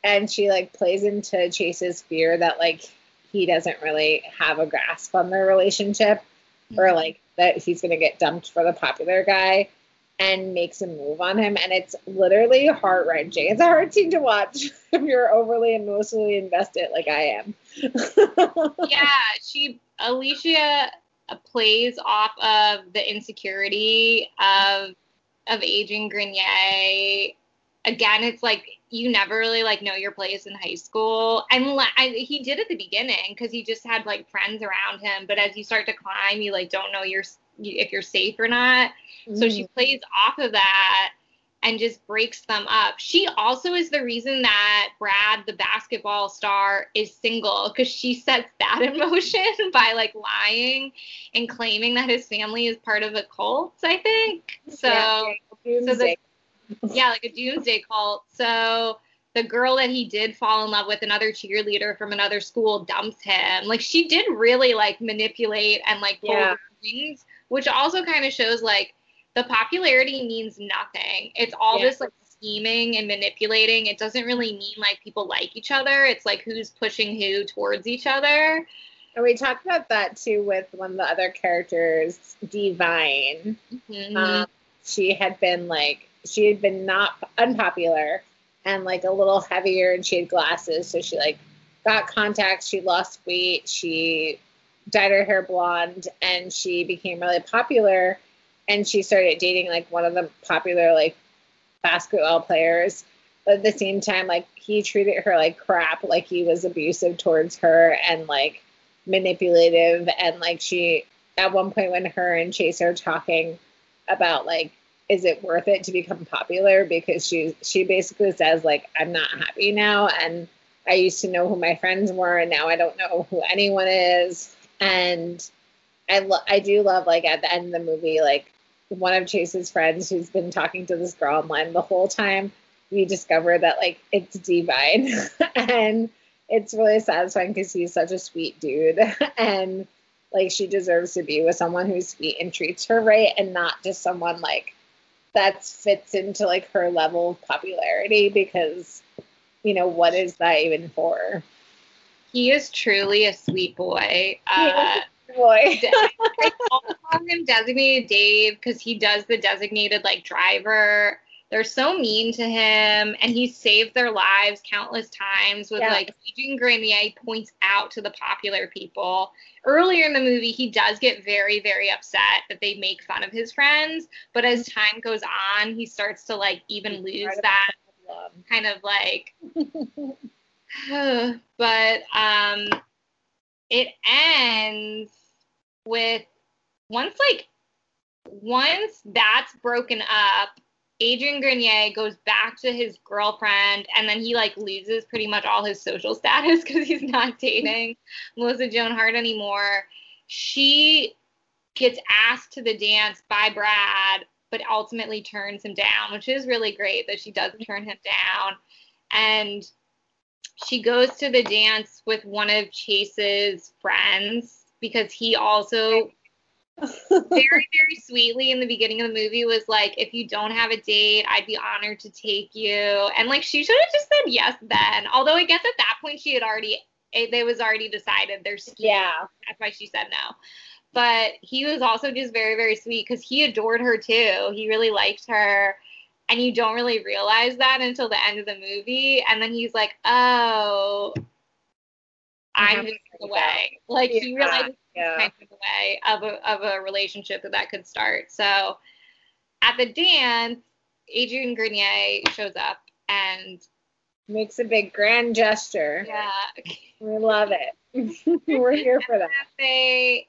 and she like plays into Chase's fear that like he doesn't really have a grasp on their relationship mm-hmm. or like that he's gonna get dumped for the popular guy and makes a move on him and it's literally heart wrenching. It's a hard scene to watch if you're overly emotionally invested like I am. yeah, she Alicia plays off of the insecurity of of Adrian Grenier. Again, it's like you never really like know your place in high school and I, he did at the beginning because he just had like friends around him but as you start to climb you like don't know your if you're safe or not mm. so she mm. plays off of that and just breaks them up she also is the reason that brad the basketball star is single because she sets that in motion by like lying and claiming that his family is part of a cult i think so yeah, so the, yeah, like a doomsday cult. So the girl that he did fall in love with, another cheerleader from another school, dumps him. Like she did really like manipulate and like pull yeah. things, which also kind of shows like the popularity means nothing. It's all yeah. just like scheming and manipulating. It doesn't really mean like people like each other. It's like who's pushing who towards each other. And we talked about that too with one of the other characters, Divine. Mm-hmm. Um, she had been like she had been not unpopular and like a little heavier and she had glasses. So she like got contacts she lost weight she dyed her hair blonde and she became really popular. And she started dating like one of the popular like basketball players. But at the same time like he treated her like crap like he was abusive towards her and like manipulative. And like she at one point when her and chase are talking about like is it worth it to become popular? Because she she basically says like I'm not happy now and I used to know who my friends were and now I don't know who anyone is. And I lo- I do love like at the end of the movie, like one of Chase's friends who's been talking to this girl online the whole time. We discover that like it's divine, and it's really satisfying because he's such a sweet dude, and like she deserves to be with someone who's sweet and treats her right, and not just someone like that fits into like her level of popularity because you know what is that even for? He is truly a sweet boy. Uh, Boy. I call him designated Dave because he does the designated like driver. They're so mean to him, and he saved their lives countless times with Yeah. like Adrian Grenier points out to the popular people. Earlier in the movie, he does get very, very upset that they make fun of his friends, but as time goes on, he starts to like even lose that kind of like but um it ends with once like once that's broken up adrian grenier goes back to his girlfriend and then he like loses pretty much all his social status because he's not dating melissa joan hart anymore. She gets asked to the dance by brad but ultimately turns him down which is really great that she does turn him down. And she goes to the dance with one of Chase's friends because he also very very sweetly in the beginning of the movie was like if you don't have a date I'd be honored to take you. And like she should have just said yes then. Although I guess at that point she had already eh, it, it was already decided there's yeah. that's why she said no. But he was also just very very sweet because he adored her too. He really liked her. And you don't really realize that until the end of the movie. And then he's like oh i'm just in the way like he Yeah, realizes yeah. kind of the way of a, of a relationship that that could start so at the dance adrian grenier shows up and Makes a big grand gesture. yeah We love it. We're here for that. they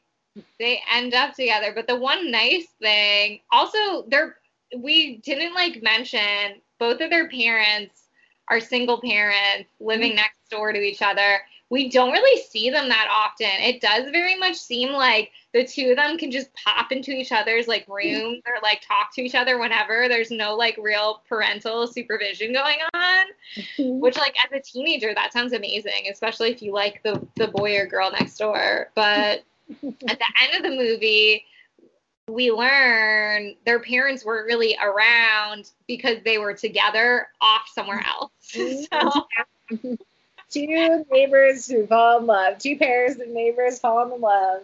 they end up together but the one nice thing also they're we didn't like mention both of their parents are single parents living mm-hmm. next door to each other we don't really see them that often. It does very much seem like the two of them can just pop into each other's like hmm. rooms or like talk to each other whenever there's no like real parental supervision going on mm-hmm. which like as a teenager that sounds amazing especially if you like the the boy or girl next door. But at the end of the movie we learn their parents weren't really around because they were together off somewhere else. Mm-hmm. So mm-hmm. Two neighbors who fall in love. Two pairs of neighbors falling in love.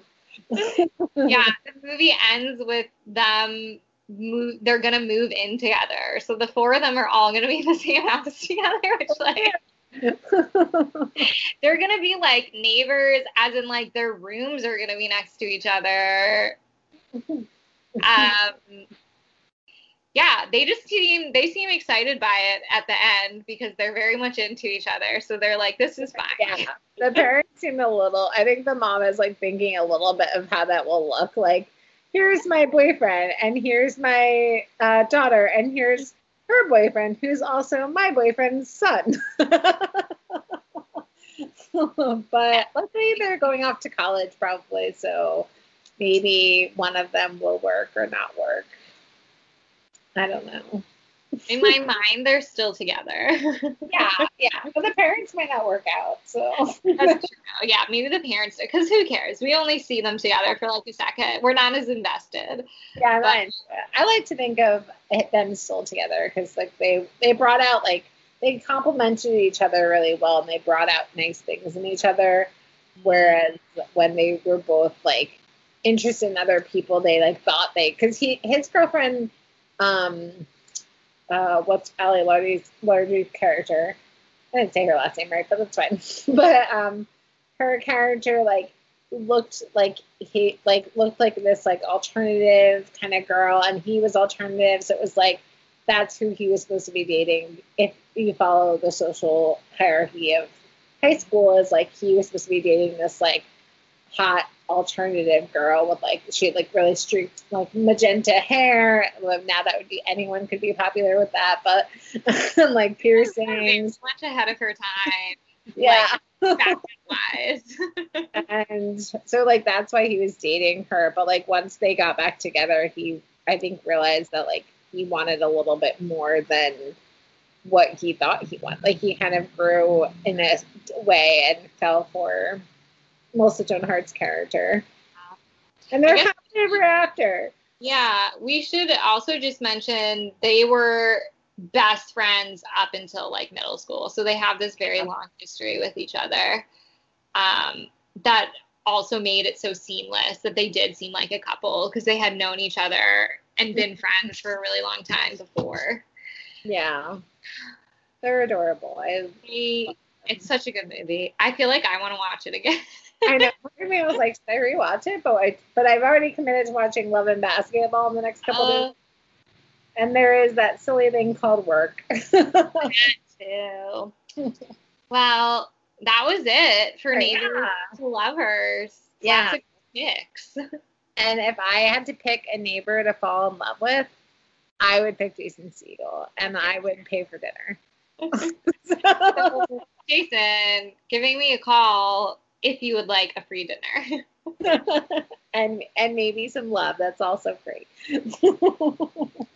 yeah the movie ends with them move they're gonna move in together so the four of them are all gonna be in the same house together which like they're gonna be like neighbors as in like their rooms are gonna be next to each other um yeah they just seem they seem excited by it at the end because they're very much into each other so they're like this is fine yeah. The parents seem a little I think the mom is like thinking a little bit of how that will look. Like, here's my boyfriend and here's my uh, daughter and here's her boyfriend who's also my boyfriend's son. but luckily they're going off to college probably, so maybe one of them will work or not work. I don't know. in my mind they're still together Yeah, yeah. But the parents might not work out, so That's true. Yeah, maybe the parents, because who cares? We only see them together for like a second. We're not as invested. Yeah, But- not. I like to think of them still together because like they they brought out like they complemented each other really well and they brought out nice things in each other. Whereas when they were both like interested in other people, they like thought they because he his girlfriend, um, uh, what's Ali Lardy's Lardy's character? I didn't say her last name right, but that's fine. but um, her character like looked like he like looked like this like alternative kind of girl and he was alternative so it was like that's who he was supposed to be dating if you follow the social hierarchy of high school is like he was supposed to be dating this like hot alternative girl with like she had like really streaked like magenta hair well, now that would be anyone could be popular with that but like piercings Much ahead of her time. Yeah. Like, and so like that's why he was dating her. But like once they got back together, he I think realized that like he wanted a little bit more than what he thought he wanted. Like he kind of grew in a way and fell for Melissa Joan Hart's character. And they're guess- happy ever after. Yeah, we should also just mention they were best friends up until like middle school. So they have this very long history with each other. Um, that also made it so seamless that they did seem like a couple because they had known each other and been friends for a really long time before. Yeah. They're adorable. I It's such a good movie. I feel like I want to watch it again. I know. Part of me was like, should I rewatch it? But I, but I've already committed to watching Love and Basketball in the next couple Uh, days. And there is that silly thing called work. too. Well, that was it for Yeah. Neighbors to Lovers. Yeah. Picks. and if I had to pick a neighbor to fall in love with, I would pick Jason Segel, and I would pay for dinner. Jason, giving me a call if you would like a free dinner. and and maybe some love. That's also great.